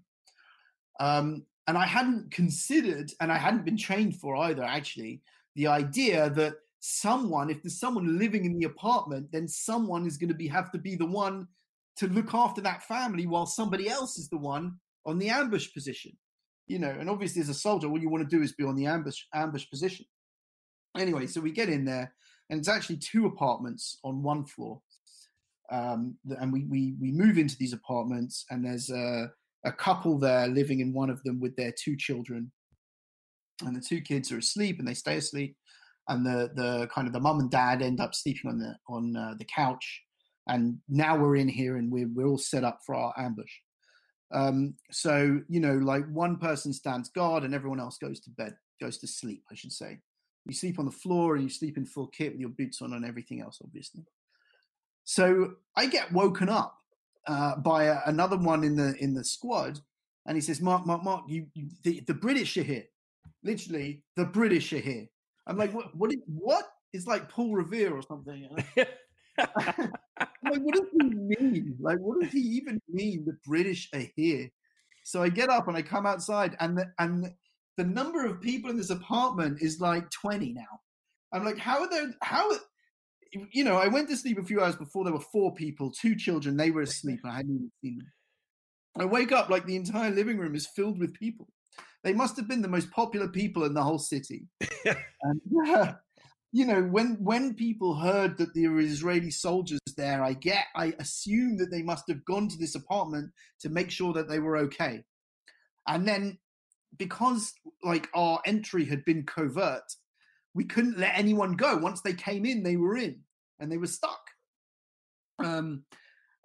Um, and I hadn't considered, and I hadn't been trained for either, actually, the idea that someone, if there's someone living in the apartment, then someone is going to be have to be the one to look after that family while somebody else is the one on the ambush position. You know, and obviously as a soldier, what you want to do is be on the ambush ambush position. Anyway, so we get in there and it's actually two apartments on one floor. Um, and we, we we move into these apartments, and there's a, a couple there living in one of them with their two children, and the two kids are asleep, and they stay asleep, and the the kind of the mum and dad end up sleeping on the on uh, the couch, and now we're in here, and we're we're all set up for our ambush. Um, so you know, like one person stands guard, and everyone else goes to bed, goes to sleep, I should say. You sleep on the floor and you sleep in full kit with your boots on and everything else, obviously. So I get woken up uh, by a, another one in the in the squad, and he says, "Marc, Marc, Marc, you, you the, the, British are here. Literally, the British are here." I'm like, "What? What? Is, what? It's like Paul Revere or something." like, what does he mean? Like, what does he even mean? The British are here. So I get up and I come outside, and the, and the number of people in this apartment is like 20 now. I'm like, how are there, how, you know, I went to sleep a few hours before there were four people, two children, they were asleep and I hadn't even seen them. I wake up like the entire living room is filled with people. They must have been the most popular people in the whole city. and, uh, you know, when when people heard that there were Israeli soldiers there, I get, I assume that they must have gone to this apartment to make sure that they were okay. And then because like our entry had been covert, we couldn't let anyone go. Once they came in, they were in and they were stuck. Um,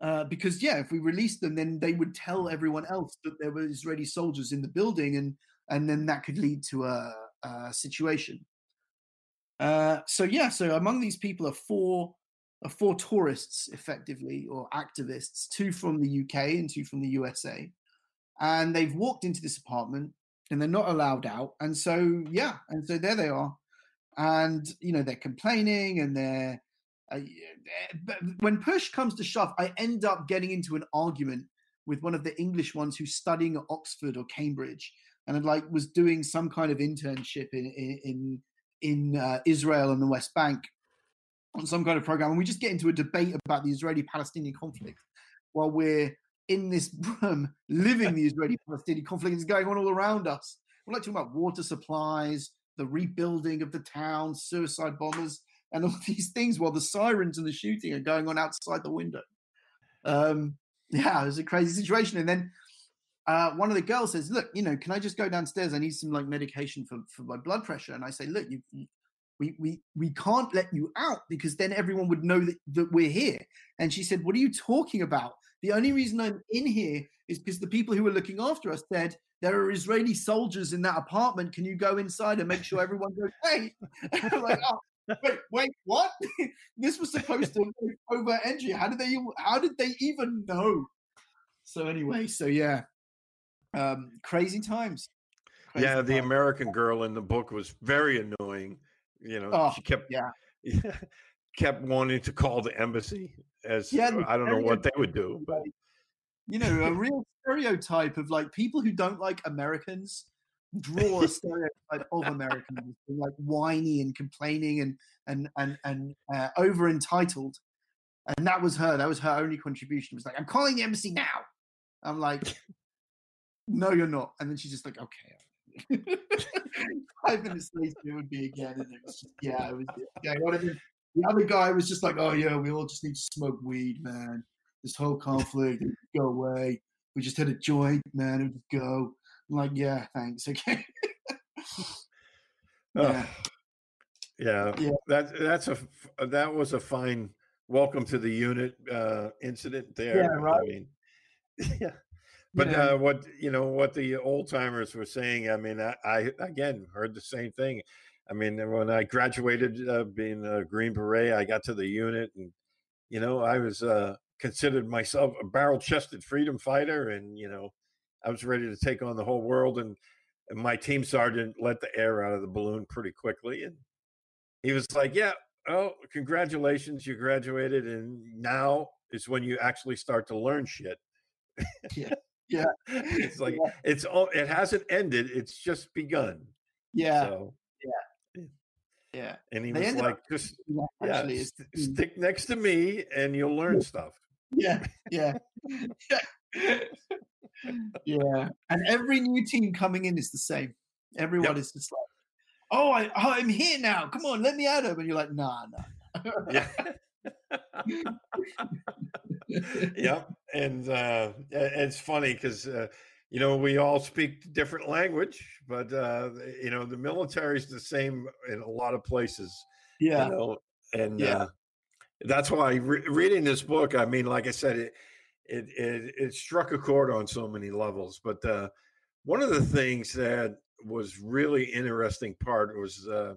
uh, because yeah, if we released them, then they would tell everyone else that there were Israeli soldiers in the building, and and then that could lead to a, a situation. Uh, so yeah, so among these people are four are four tourists, effectively, or activists, two from the UK and two from the USA, and they've walked into this apartment and they're not allowed out. And so, yeah, and so there they are. And, you know, they're complaining and they're, uh, but when push comes to shove, I end up getting into an argument with one of the English ones who's studying at Oxford or Cambridge, and like was doing some kind of internship in in in uh, Israel and the West Bank on some kind of program, and we just get into a debate about the Israeli-Palestinian conflict while we're in this room living the Israeli-Palestinian conflict is going on all around us. We're like talking about water supplies, the rebuilding of the town, suicide bombers, and all these things while the sirens and the shooting are going on outside the window. Um, yeah, it was a crazy situation. And then uh, one of the girls says, "Look, you know, can I just go downstairs? I need some like medication for for my blood pressure." And I say, "Look, you, you we we we can't let you out because then everyone would know that that we're here." And she said, "What are you talking about? The only reason I'm in here is because the people who are looking after us said." There are Israeli soldiers in that apartment. Can you go inside and make sure everyone's okay? like, oh, wait, wait, what? this was supposed to be over entry. How did they? How did they even know? So anyway, so yeah, um, crazy times. Crazy yeah, the American girl in the book was very annoying. You know, oh, she kept yeah. kept wanting to call the embassy as yeah, I don't know what they would do, but you know, a real stereotype of like people who don't like Americans draw a stereotype of Americans, like whiny and complaining and and and and uh, over entitled. And that was her. That was her only contribution. It was like, I'm calling the embassy now. I'm like, no, you're not. And then she's just like, okay. Five minutes later, it would be again, and it was just, yeah, it was yeah. The other guy was just like, oh yeah, we all just need to smoke weed, man. This whole conflict, go away. We just had a joint, man, and just go. I'm like, yeah, thanks. Okay. yeah. yeah. yeah. That that's a that was a fine welcome to the unit uh incident there. Yeah, right. I mean, yeah. But yeah. uh, what you know, what the old timers were saying. I mean, I, I, again heard the same thing. I mean, when I graduated, uh, being a Green Beret, I got to the unit, and you know, I was uh, considered myself a barrel-chested freedom fighter, and you know, I was ready to take on the whole world. And, and my team sergeant let the air out of the balloon pretty quickly, and he was like, "Yeah, oh, congratulations, you graduated, and now is when you actually start to learn shit." yeah, yeah. it's like yeah. it's all. It hasn't ended. It's just begun. Yeah. So, yeah. Yeah. And he they was like, just yeah, st- stick next to me and you'll learn stuff. Yeah. Yeah. yeah. yeah. And every new team coming in is the same. Everyone yep. is just like, oh, I, oh, I'm here now. Come on, let me out of. And you're like, nah, nah. yeah. yep. And uh, it's funny because, uh, you know, we all speak different language, but, uh, you know, the military is the same in a lot of places. Yeah. You know? And yeah. Uh, that's why re- reading this book, I mean, like I said, it, it, it, it struck a chord on so many levels. But uh, one of the things that was really interesting part was uh,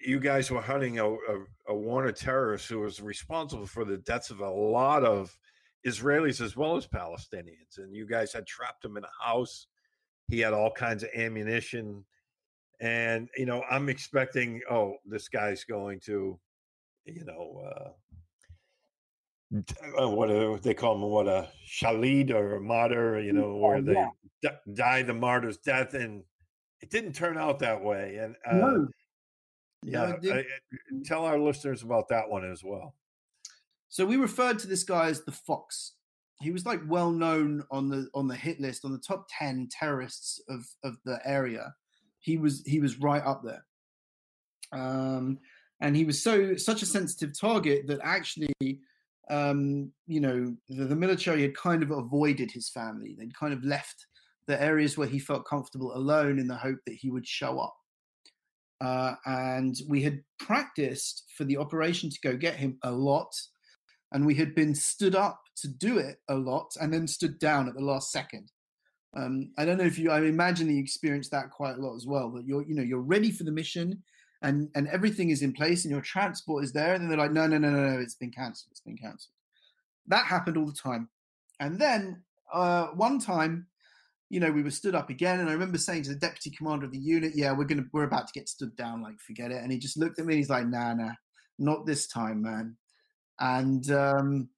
you guys were hunting a, a, a wanted terrorist who was responsible for the deaths of a lot of Israelis as well as Palestinians, and you guys had trapped him in a house. He had all kinds of ammunition, and you know I'm expecting, oh, this guy's going to, you know. Uh, what a, they call them what a shahid or a martyr you know where they yeah. d- die the martyr's death and it didn't turn out that way and uh, no. yeah no, I, tell our listeners about that one as well. So we referred to this guy as the fox. He was like well known on the on the hit list on the top 10 terrorists of of the area. He was he was right up there. Um and he was so such a sensitive target that actually um, you know, the, the, military had kind of avoided his family. They'd kind of left the areas where he felt comfortable alone in the hope that he would show up. Uh, and we had practiced for the operation to go get him a lot. And we had been stood up to do it a lot and then stood down at the last second. Um, I don't know if you, I imagine you experienced that quite a lot as well, that you're, you know, you're ready for the mission and and everything is in place and your transport is there. And then they're like no no no no no it's been cancelled it's been cancelled. That happened all the time. And then uh, one time you know we were stood up again and i remember saying to the deputy commander of the unit yeah we're gonna we're about to get stood down like forget it. And he just looked at me and he's like nah nah not this time man. And um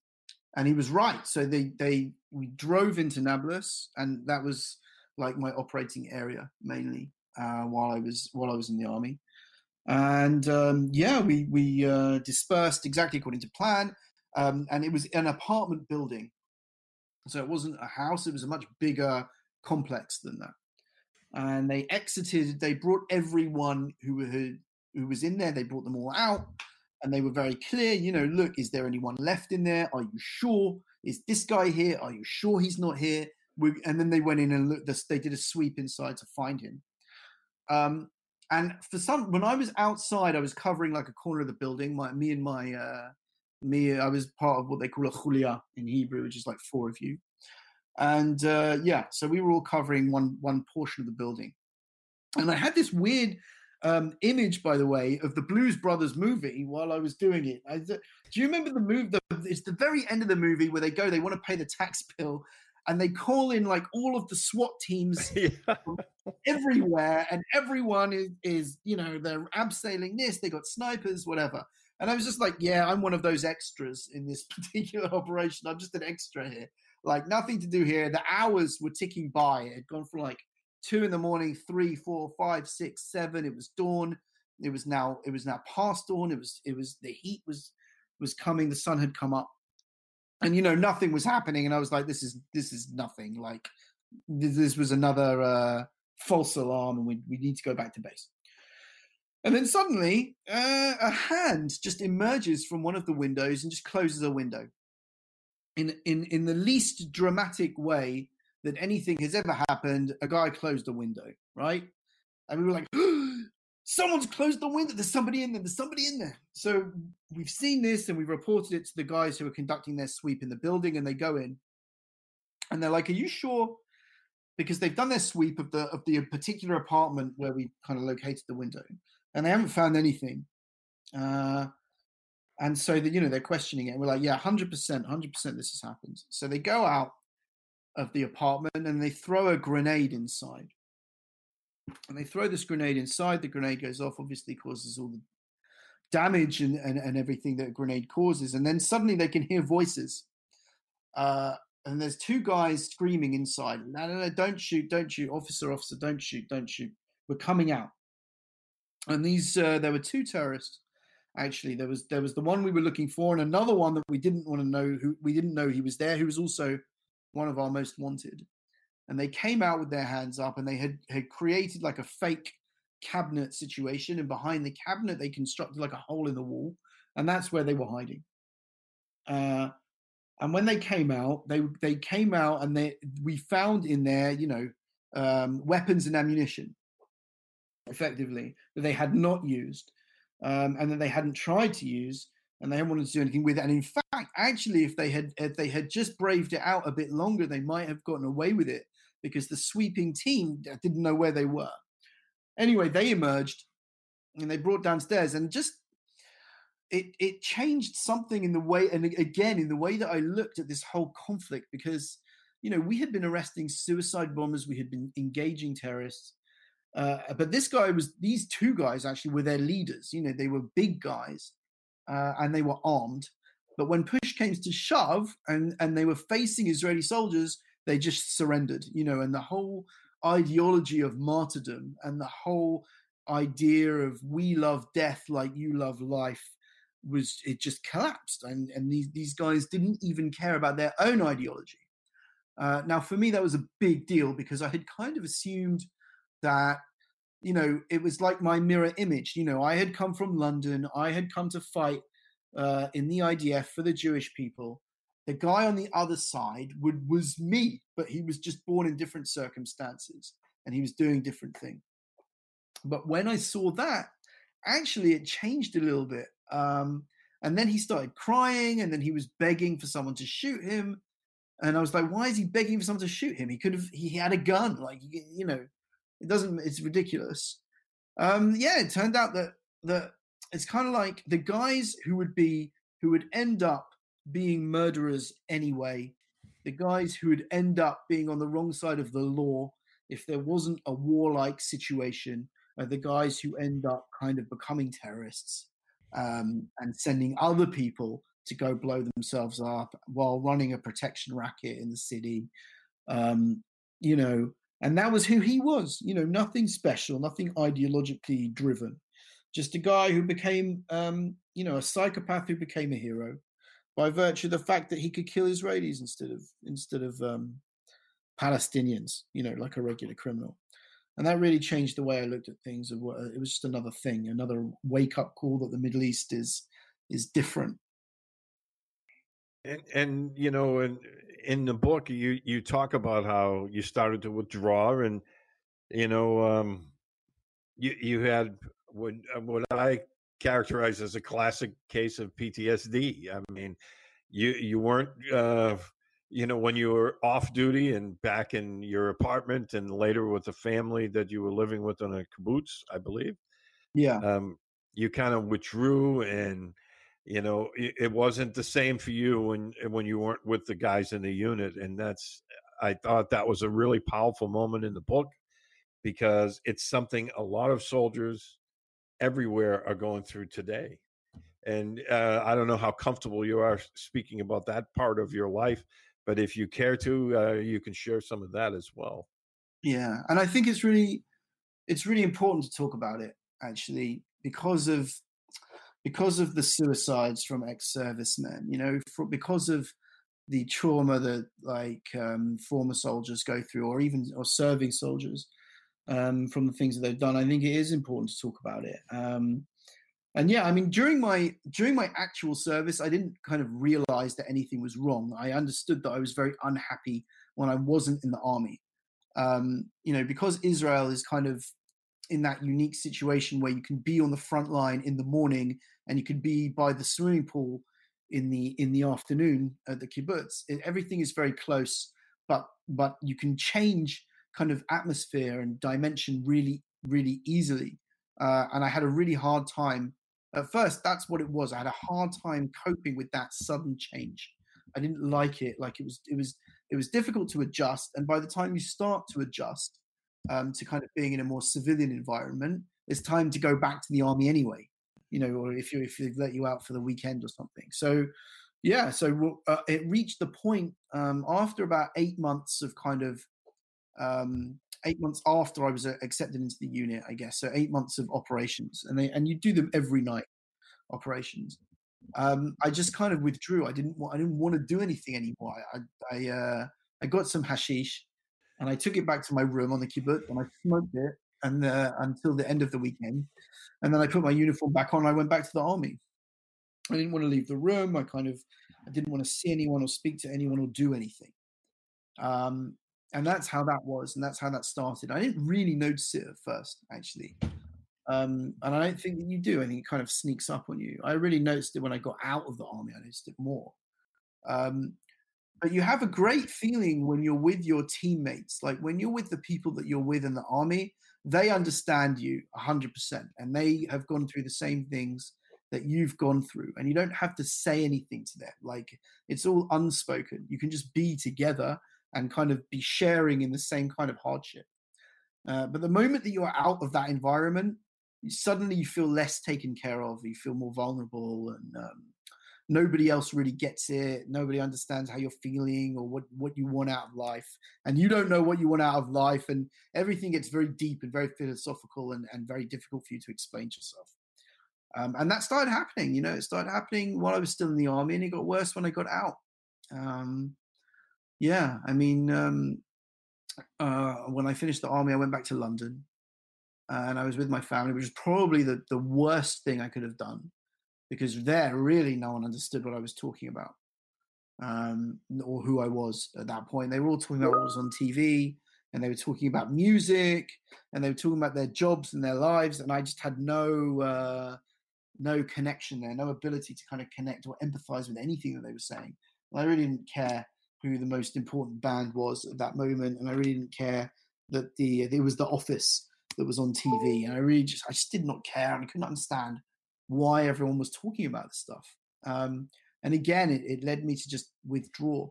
and he was right. So they they we drove into Nablus, and that was like my operating area mainly uh, while I was while I was in the army. And um, yeah, we we uh, dispersed exactly according to plan, um, and it was an apartment building, so it wasn't a house; it was a much bigger complex than that. And they exited. They brought everyone who had who was in there. They brought them all out, and they were very clear. You know, look, is there anyone left in there? Are you sure? Is this guy here? Are you sure he's not here? We, and then they went in and looked. They did a sweep inside to find him. Um, and for some, when I was outside, I was covering like a corner of the building. My, me and my, uh, me, I was part of what they call a chulia in Hebrew, which is like four of you. And uh, yeah, so we were all covering one one portion of the building. And I had this weird um, image, by the way, of the Blues Brothers movie while I was doing it. I, do you remember the movie? The, it's the very end of the movie where they go, they want to pay the tax bill, and they call in like all of the SWAT teams everywhere, and everyone is, is, you know, they're abseiling this, they got snipers, whatever. And I was just like, yeah, I'm one of those extras in this particular operation. I'm just an extra here. Like nothing to do here. The hours were ticking by. It had gone from like two in the morning, three, four, five, six, seven. It was dawn. It was now it was now past dawn. It was it was the heat was was coming. The sun had come up, and you know nothing was happening. And I was like, this is this is nothing. Like this, this was another uh, false alarm, and we we need to go back to base. And then suddenly, uh, a hand just emerges from one of the windows and just closes a window. In in in the least dramatic way that anything has ever happened, a guy closed a window, right? And we were like, someone's closed the window. There's somebody in there. There's somebody in there. So we've seen this and we've reported it to the guys who are conducting their sweep in the building, and they go in and they're like, "Are you sure?" Because they've done their sweep of the of the particular apartment where we kind of located the window, and they haven't found anything. Uh, and so that you know they're questioning it. We're like, "Yeah, hundred percent, hundred percent, this has happened." So they go out of the apartment and they throw a grenade inside. And they throw this grenade inside, the grenade goes off, obviously causes all the damage and, and, and everything that a grenade causes. And then suddenly they can hear voices. Uh, and there's two guys screaming inside. No, no, no, don't shoot, don't shoot. Officer, officer, don't shoot, don't shoot. We're coming out. And these, uh, there were two terrorists. Actually, there was there was the one we were looking for, and another one that we didn't want to know who we didn't know he was there, who was also one of our most wanted. And they came out with their hands up and they had, had created like a fake cabinet situation. And behind the cabinet, they constructed like a hole in the wall. And that's where they were hiding. Uh, and when they came out, they they came out and they we found in there, you know, um, weapons and ammunition, effectively that they had not used, um, and that they hadn't tried to use, and they hadn't wanted to do anything with it. And in fact, actually, if they had if they had just braved it out a bit longer, they might have gotten away with it because the sweeping team didn't know where they were. Anyway, they emerged and they brought downstairs and just it it changed something in the way and again in the way that I looked at this whole conflict because you know we had been arresting suicide bombers, we had been engaging terrorists. Uh, but this guy was these two guys actually were their leaders. You know, they were big guys uh, and they were armed. But when push came to shove and, and they were facing Israeli soldiers, they just surrendered, you know, and the whole ideology of martyrdom and the whole idea of we love death like you love life was it just collapsed and and these these guys didn't even care about their own ideology uh, now for me that was a big deal because i had kind of assumed that you know, it was like my mirror image. You know, I had come from London. I had come to fight uh, in the IDF for the Jewish people. The guy on the other side would, was me, but he was just born in different circumstances and he was doing different things. But when I saw that, actually, it changed a little bit. Um, and then he started crying, and then he was begging for someone to shoot him. And I was like, why is he begging for someone to shoot him? He could have, he had a gun, like, you know, it doesn't. It's ridiculous. Um, yeah, it turned out that that it's kind of like the guys who would be who would end up being murderers anyway. The guys who would end up being on the wrong side of the law if there wasn't a warlike situation are the guys who end up kind of becoming terrorists um, and sending other people to go blow themselves up while running a protection racket in the city. Um, you know, and that was who he was. You know, nothing special, nothing ideologically driven. Just a guy who became, um, you know, a psychopath who became a hero by virtue of the fact that he could kill Israelis instead of instead of um, Palestinians. You know, like a regular criminal. And that really changed the way I looked at things. It was just another thing, another wake up call that the Middle East is is different. And, and you know, in in the book, you you talk about how you started to withdraw, and you know, um, you you had what what I characterize as a classic case of PTSD. I mean, you you weren't uh, you know when you were off duty and back in your apartment, and later with the family that you were living with on a kibbutz, I believe. Yeah. Um, you kind of withdrew, and you know it, it wasn't the same for you when when you weren't with the guys in the unit, and that's I thought that was a really powerful moment in the book because it's something a lot of soldiers everywhere are going through today. And uh, I don't know how comfortable you are speaking about that part of your life, but if you care to, uh, you can share some of that as well. Yeah, and I think it's really, it's really important to talk about it actually because of because of the suicides from ex-servicemen. You know, for, because of the trauma that like um, former soldiers go through, or even or serving soldiers um, from the things that they've done. I think it is important to talk about it. Um, and yeah, I mean, during my during my actual service, I didn't kind of realize that anything was wrong. I understood that I was very unhappy when I wasn't in the army. Um, you know, because Israel is kind of in that unique situation where you can be on the front line in the morning and you can be by the swimming pool in the in the afternoon at the kibbutz. It, everything is very close, but but you can change kind of atmosphere and dimension really, really easily. Uh, and I had a really hard time. At first, that's what it was. I had a hard time coping with that sudden change. I didn't like it. Like it was, it was, it was difficult to adjust. And by the time you start to adjust um, to kind of being in a more civilian environment, it's time to go back to the army anyway. You know, or if you if they let you out for the weekend or something. So, yeah. So uh, it reached the point um, after about eight months of kind of um, eight months after I was uh, accepted into the unit, I guess. So eight months of operations, and they and you do them every night, operations. Um, I just kind of withdrew. I didn't want. I didn't want to do anything anymore. I I, uh, I got some hashish, and I took it back to my room on the kibbutz, and I smoked it, and uh, until the end of the weekend, and then I put my uniform back on. I went back to the army. I didn't want to leave the room. I kind of I didn't want to see anyone or speak to anyone or do anything. Um, and that's how that was, and that's how that started. I didn't really notice it at first, actually, um, and I don't think that you do. I think it kind of sneaks up on you. I really noticed it when I got out of the army. I noticed it more. Um, but you have a great feeling when you're with your teammates. Like when you're with the people that you're with in the army, they understand you 100%, and they have gone through the same things that you've gone through and you don't have to say anything to them like it's all unspoken you can just be together and kind of be sharing in the same kind of hardship. Uh, but the moment that you're out of that environment, suddenly you feel less taken care of. You feel more vulnerable, and um, nobody else really gets it. Nobody understands how you're feeling or what what you want out of life, and you don't know what you want out of life. And everything gets very deep and very philosophical, and, and very difficult for you to explain to yourself. Um, and that started happening. You know, it started happening while I was still in the army, and it got worse when I got out. Um, yeah, I mean, um, uh, when I finished the army, I went back to London, and I was with my family, which was probably the the worst thing I could have done, because there really no one understood what I was talking about, um, or who I was at that point. They were all talking about what was on TV, and they were talking about music, and they were talking about their jobs and their lives, and I just had no. Uh, no connection there, no ability to kind of connect or empathize with anything that they were saying. I really didn't care who the most important band was at that moment, and I really didn't care that the it was the Office that was on TV, and I really just I just did not care, and I couldn't understand why everyone was talking about this stuff. Um, and again, it, it, led me to just withdraw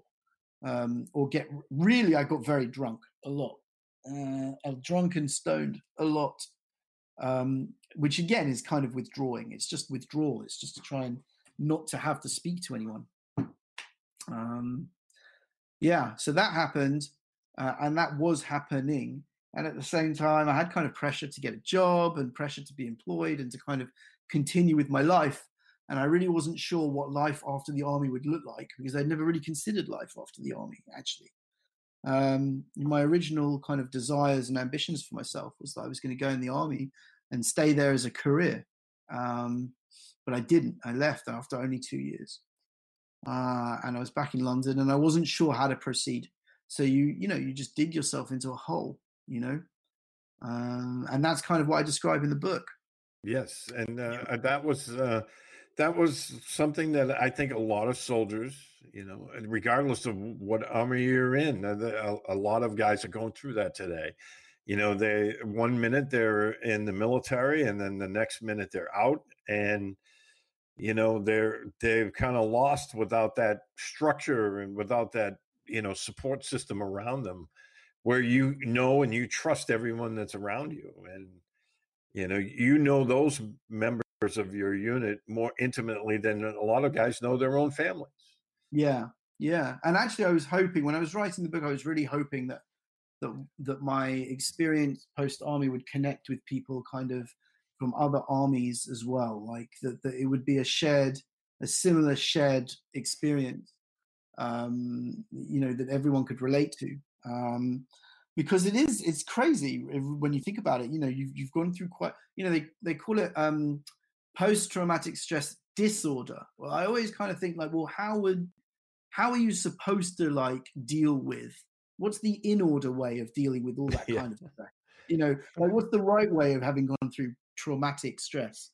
um, or get really. I got very drunk a lot, uh, drunk and stoned a lot, um, which again is kind of withdrawing. It's just withdrawal. It's just to try and not to have to speak to anyone. Um, yeah, so that happened, uh, and that was happening. And at the same time, I had kind of pressure to get a job and pressure to be employed and to kind of continue with my life. And I really wasn't sure what life after the army would look like because I'd never really considered life after the army, actually. Um, my original kind of desires and ambitions for myself was that I was going to go in the army and stay there as a career. Um, but I didn't. I left after only two years. Uh, and I was back in London and I wasn't sure how to proceed. So you, you know, you just dig yourself into a hole, you know, um, and that's kind of what I describe in the book. Yes, and uh, that was uh, that was something that I think a lot of soldiers, you know, regardless of what army you're in, a, a lot of guys are going through that today. You know, they one minute they're in the military, and then the next minute they're out, and you know they're they've kind of lost without that structure and without that you know support system around them, where you know and you trust everyone that's around you, and you know you know those members of your unit more intimately than a lot of guys know their own families. Yeah, yeah. And actually, I was hoping when I was writing the book, I was really hoping that that that my experience post army would connect with people kind of from other armies as well. Like that, that it would be a shared, a similar shared experience. Um, you know that everyone could relate to. Um, because it is it's crazy when you think about it you know you've, you've gone through quite you know they, they call it um, post-traumatic stress disorder well i always kind of think like well how would how are you supposed to like deal with what's the in order way of dealing with all that yeah. kind of stuff you know like what's the right way of having gone through traumatic stress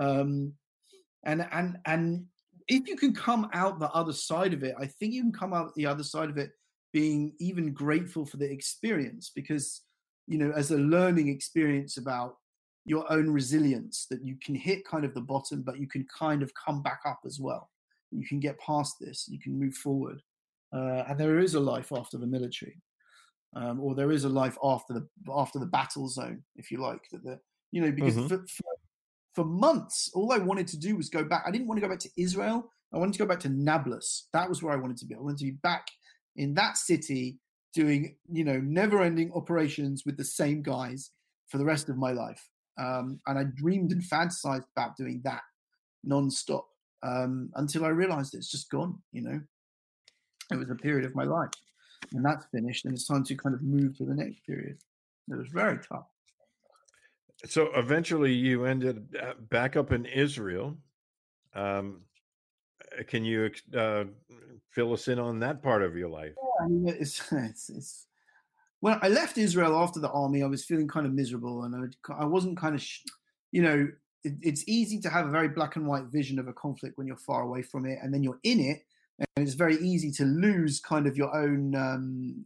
um and and and if you can come out the other side of it i think you can come out the other side of it being even grateful for the experience because you know as a learning experience about your own resilience that you can hit kind of the bottom, but you can kind of come back up as well. You can get past this, you can move forward. Uh, and there is a life after the military. Um, or there is a life after the after the battle zone, if you like. That the you know because mm-hmm. for, for, for months, all I wanted to do was go back. I didn't want to go back to Israel. I wanted to go back to Nablus. That was where I wanted to be. I wanted to be back in that city doing you know never-ending operations with the same guys for the rest of my life. Um, and I dreamed and fantasized about doing that non-stop um, until I realized it's just gone. You know, it was a period of my life, and that's finished, and it's time to kind of move to the next period. It was very tough. So eventually, you ended uh, back up in Israel. Um, uh, can you uh, fill us in on that part of your life? Yeah, I it's, it's, it's I left Israel after the army, I was feeling kind of miserable, and I, I wasn't kind of, sh- you know, it, it's easy to have a very black and white vision of a conflict when you're far away from it, and then you're in it, and it's very easy to lose kind of your own um,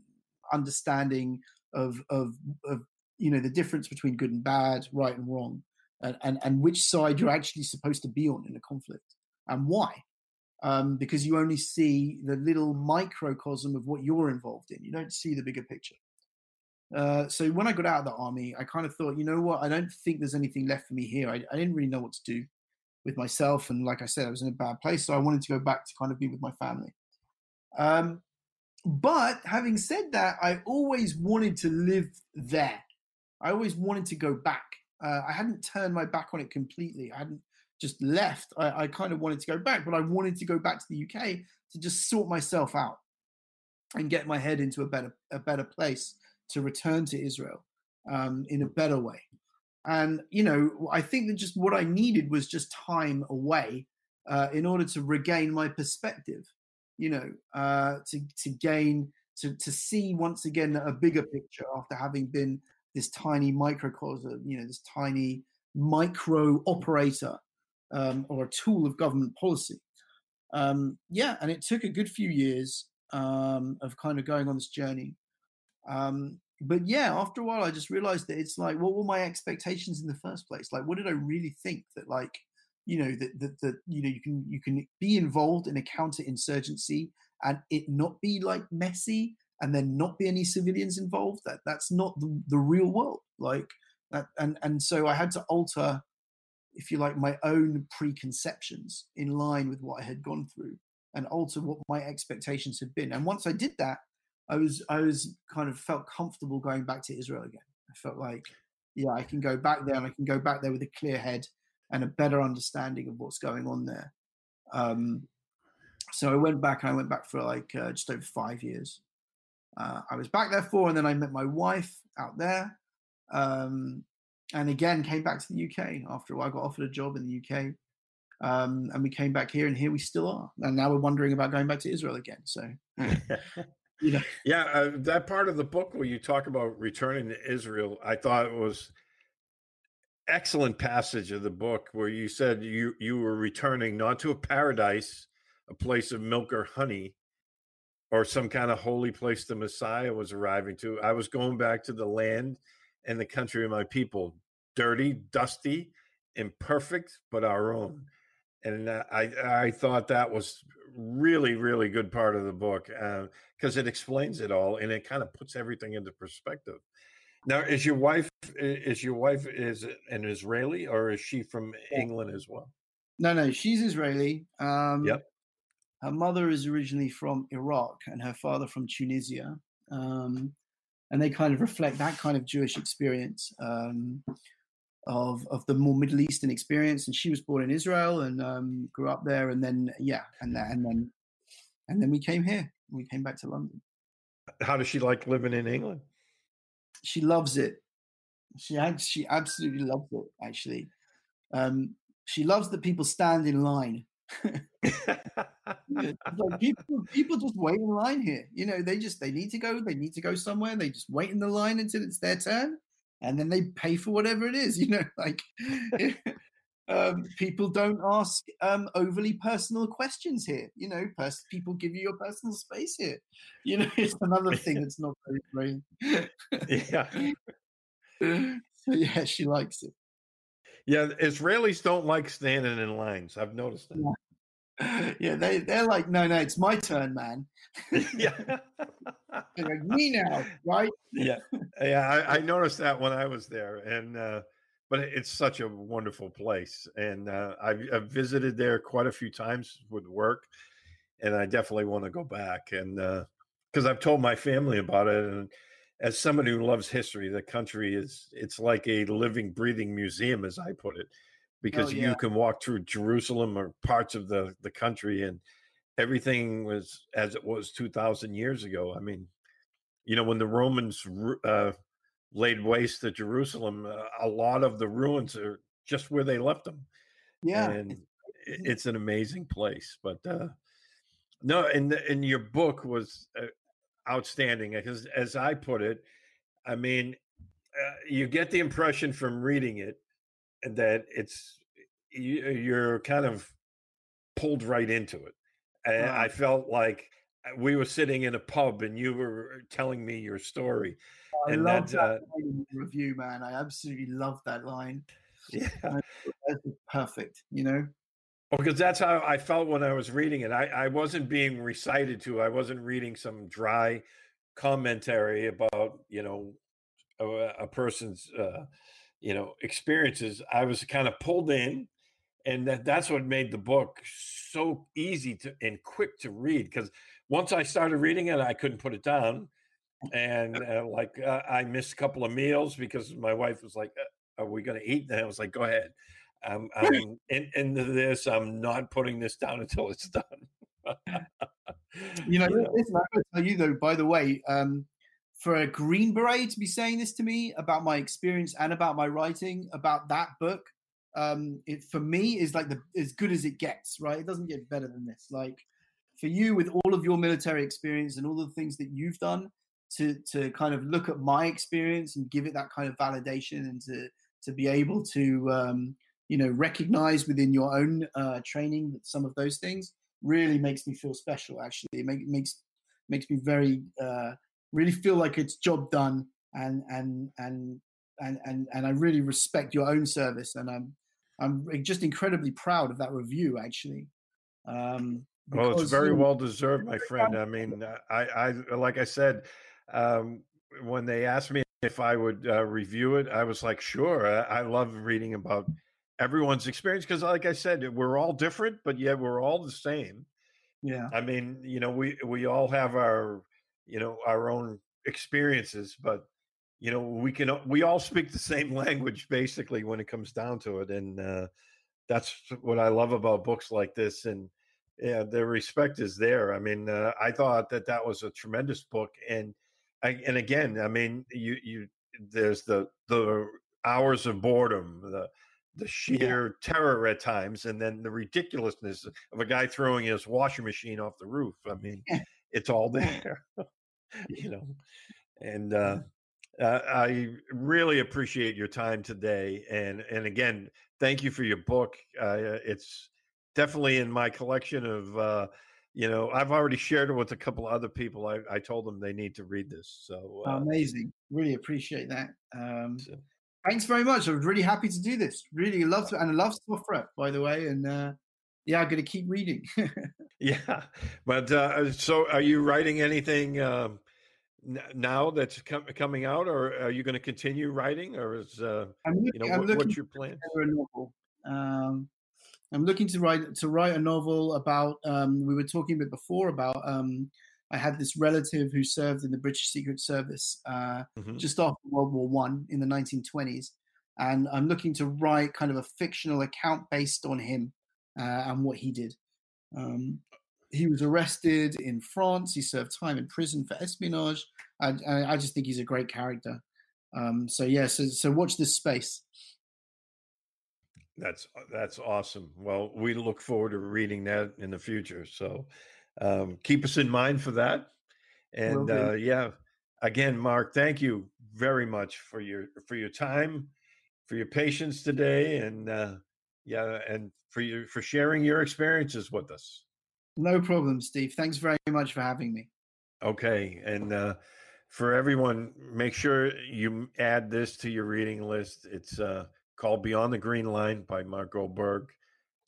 understanding of, of of you know the difference between good and bad, right and wrong, and and, and which side you're actually supposed to be on in a conflict, and why. Um, because you only see the little microcosm of what you're involved in. You don't see the bigger picture. Uh, so when I got out of the army, I kind of thought, you know what? I don't think there's anything left for me here. I, I, didn't really know what to do with myself, and like I said, I was in a bad place, so I wanted to go back to kind of be with my family. Um, but having said that, I always wanted to live there. I always wanted to go back. Uh, I hadn't turned my back on it completely. I hadn't just left. I, I kind of wanted to go back, but I wanted to go back to the UK to just sort myself out and get my head into a better a better place to return to Israel um, in a better way. And, you know, I think that just what I needed was just time away uh, in order to regain my perspective, you know, uh, to, to gain, to, to see once again a bigger picture after having been this tiny microcosm, you know, this tiny micro operator um, or a tool of government policy. Um, yeah, and it took a good few years um, of kind of going on this journey. Um, but yeah, after a while, I just realized that it's like, what were my expectations in the first place? Like, what did I really think that, like, you know, that that, that you know, you can you can be involved in a counterinsurgency and it not be like messy, and then not be any civilians involved. That that's not the, the real world. Like that, and and so I had to alter if you like, my own preconceptions in line with what I had gone through and alter what my expectations had been. And once I did that, I was I was kind of felt comfortable going back to Israel again. I felt like, yeah, I can go back there and I can go back there with a clear head and a better understanding of what's going on there. Um, so I went back. I went back for like uh, just over five years. Uh, I was back there for, and then I met my wife out there, um, and again came back to the UK after a while. I got offered a job in the UK, um, and we came back here, and here we still are. And now we're wondering about going back to Israel again. So, you know, yeah, uh, that part of the book where you talk about returning to Israel, I thought it was excellent passage of the book where you said you you were returning not to a paradise, a place of milk or honey, or some kind of holy place the Messiah was arriving to. I was going back to the land and the country of my people, dirty, dusty, imperfect, but our own. And I I thought that was really really good part of the book because uh, it explains it all and it kind of puts everything into perspective. Now, is your wife is your wife is an Israeli or is she from England as well? No, no, she's Israeli. Um, yep. Her mother is originally from Iraq and her father from Tunisia, um, and they kind of reflect that kind of Jewish experience um, of of the more Middle Eastern experience. And she was born in Israel and um, grew up there, and then yeah, and then and then and then we came here. We came back to London. How does she like living in England? she loves it. She she absolutely loves it. Actually, um, she loves that people stand in line. like people, people just wait in line here. You know, they just they need to go. They need to go somewhere. They just wait in the line until it's their turn, and then they pay for whatever it is. You know, like um, people don't ask um, overly personal questions here. You know, pers- people give you your personal space here. You know, it's another thing that's not very yeah. so yeah, she likes it. Yeah, Israelis don't like standing in lines. I've noticed that. Yeah, yeah they they're like, no, no, it's my turn, man. yeah, they're like me now, right? Yeah, yeah. I, I, noticed that when I was there, and. uh but it's such a wonderful place, and uh, I've, I've, visited there quite a few times with work, and I definitely want to go back. And because uh, I've told my family about it, and as somebody who loves history, the country is it's like a living, breathing museum, as I put it, because oh, yeah. you can walk through Jerusalem or parts of the the country, and everything was as it was two thousand years ago. I mean, you know, when the Romans uh, laid waste to Jerusalem, uh, a lot of the ruins are just where they left them. Yeah, and it's an amazing place. But uh, no, and in your book was uh, outstanding because, as I put it, I mean, uh, you get the impression from reading it that it's you're kind of pulled right into it. And I felt like uh, we were sitting in a pub and you were telling me your story. I and love that, uh, review, man. I absolutely love that line. Yeah, that's perfect. You know, well, because that's how I felt when I was reading it. I, I wasn't being recited to. I wasn't reading some dry commentary about you know a, a person's uh, you know experiences. I was kind of pulled in, and that that's what made the book so easy to and quick to read. Because once I started reading it, I couldn't put it down and uh, like uh, I missed a couple of meals because my wife was like, uh, "Are we going to eat?" And I was like, "Go ahead." Um, I'm in, into this. I'm not putting this down until it's done. you know, listen, I'm going to tell you though. By the way, um, for a Green Beret to be saying this to me about my experience and about my writing about that book, um, it for me is like the as good as it gets. Right? It doesn't get better than this. Like for you, with all of your military experience and all the things that you've done, to to kind of look at my experience and give it that kind of validation and to to be able to um, you know recognize within your own uh, training that some of those things really makes me feel special actually it make, makes makes me very uh, really feel like it's job done and and and and and and I really respect your own service and I'm I'm just incredibly proud of that review actually um, well, it's very well deserved, my friend. I mean, I, I, like I said, um, when they asked me if I would uh, review it, I was like, sure. I, I, love reading about everyone's experience because like i said we're all different but yet we're all the same. Yeah. I mean you know we we all have our you know our own experiences but you know we can we all speak the same language basically when it comes down to it and uh that's what i love about books like this and yeah the respect is there. I mean uh, i thought that that was a tremendous book and I, and again i mean you you there's the the hours of boredom the the sheer yeah. terror at times and then the ridiculousness of a guy throwing his washing machine off the roof. I mean it's all there you know? And uh, uh, i really appreciate your time today and and again thank you for your book. Uh, it's definitely in my collection of uh, you know i've already shared it with a couple of other people. I, I told them they need to read this so uh amazing. Really appreciate that. Um, so thanks very much. I was really happy to do this. Really love to, and I love SOFREP, by the way. And uh, yeah, I'm going to keep reading. yeah, but uh, so are you writing anything um, now that's com- coming out, or are you going to continue writing, or is uh, looking, you know I'm what, what's your plan? A novel. Um, I'm looking to write to write a novel about. Um, we were talking a bit before about um, I had this relative who served in the British Secret Service uh, mm-hmm. just after World War One in the 1920s, and I'm looking to write kind of a fictional account based on him uh, and what he did. Um, he was arrested in France. He served time in prison for espionage. I, I just think he's a great character. Um, so yeah, so, so watch this space. That's that's awesome. Well, we look forward to reading that in the future. So um, keep us in mind for that. And uh, yeah, again, Marc, thank you very much for your for your time, for your patience today, and uh, yeah, and for you for sharing your experiences with us. No problem, Steve. Thanks very much for having me. Okay, and uh, for everyone, make sure you add this to your reading list. It's uh, called Beyond the Green Line by Marc Goldberg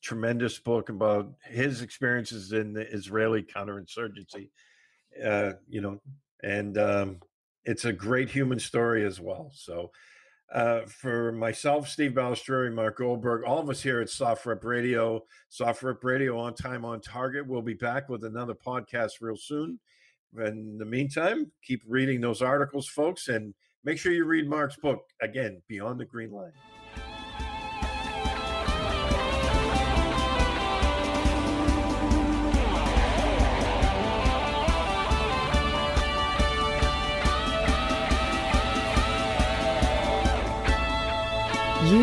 tremendous book about his experiences in the Israeli counterinsurgency. Uh, you know, and um, it's a great human story as well. So, uh, for myself, Steve Balestrieri, Marc Goldberg, all of us here at SOFREP Radio, SOFREP Radio on time, on target. We'll be back with another podcast real soon. In the meantime, keep reading those articles, folks, and make sure you read Marc's book again, Beyond the Green Line.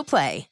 Play.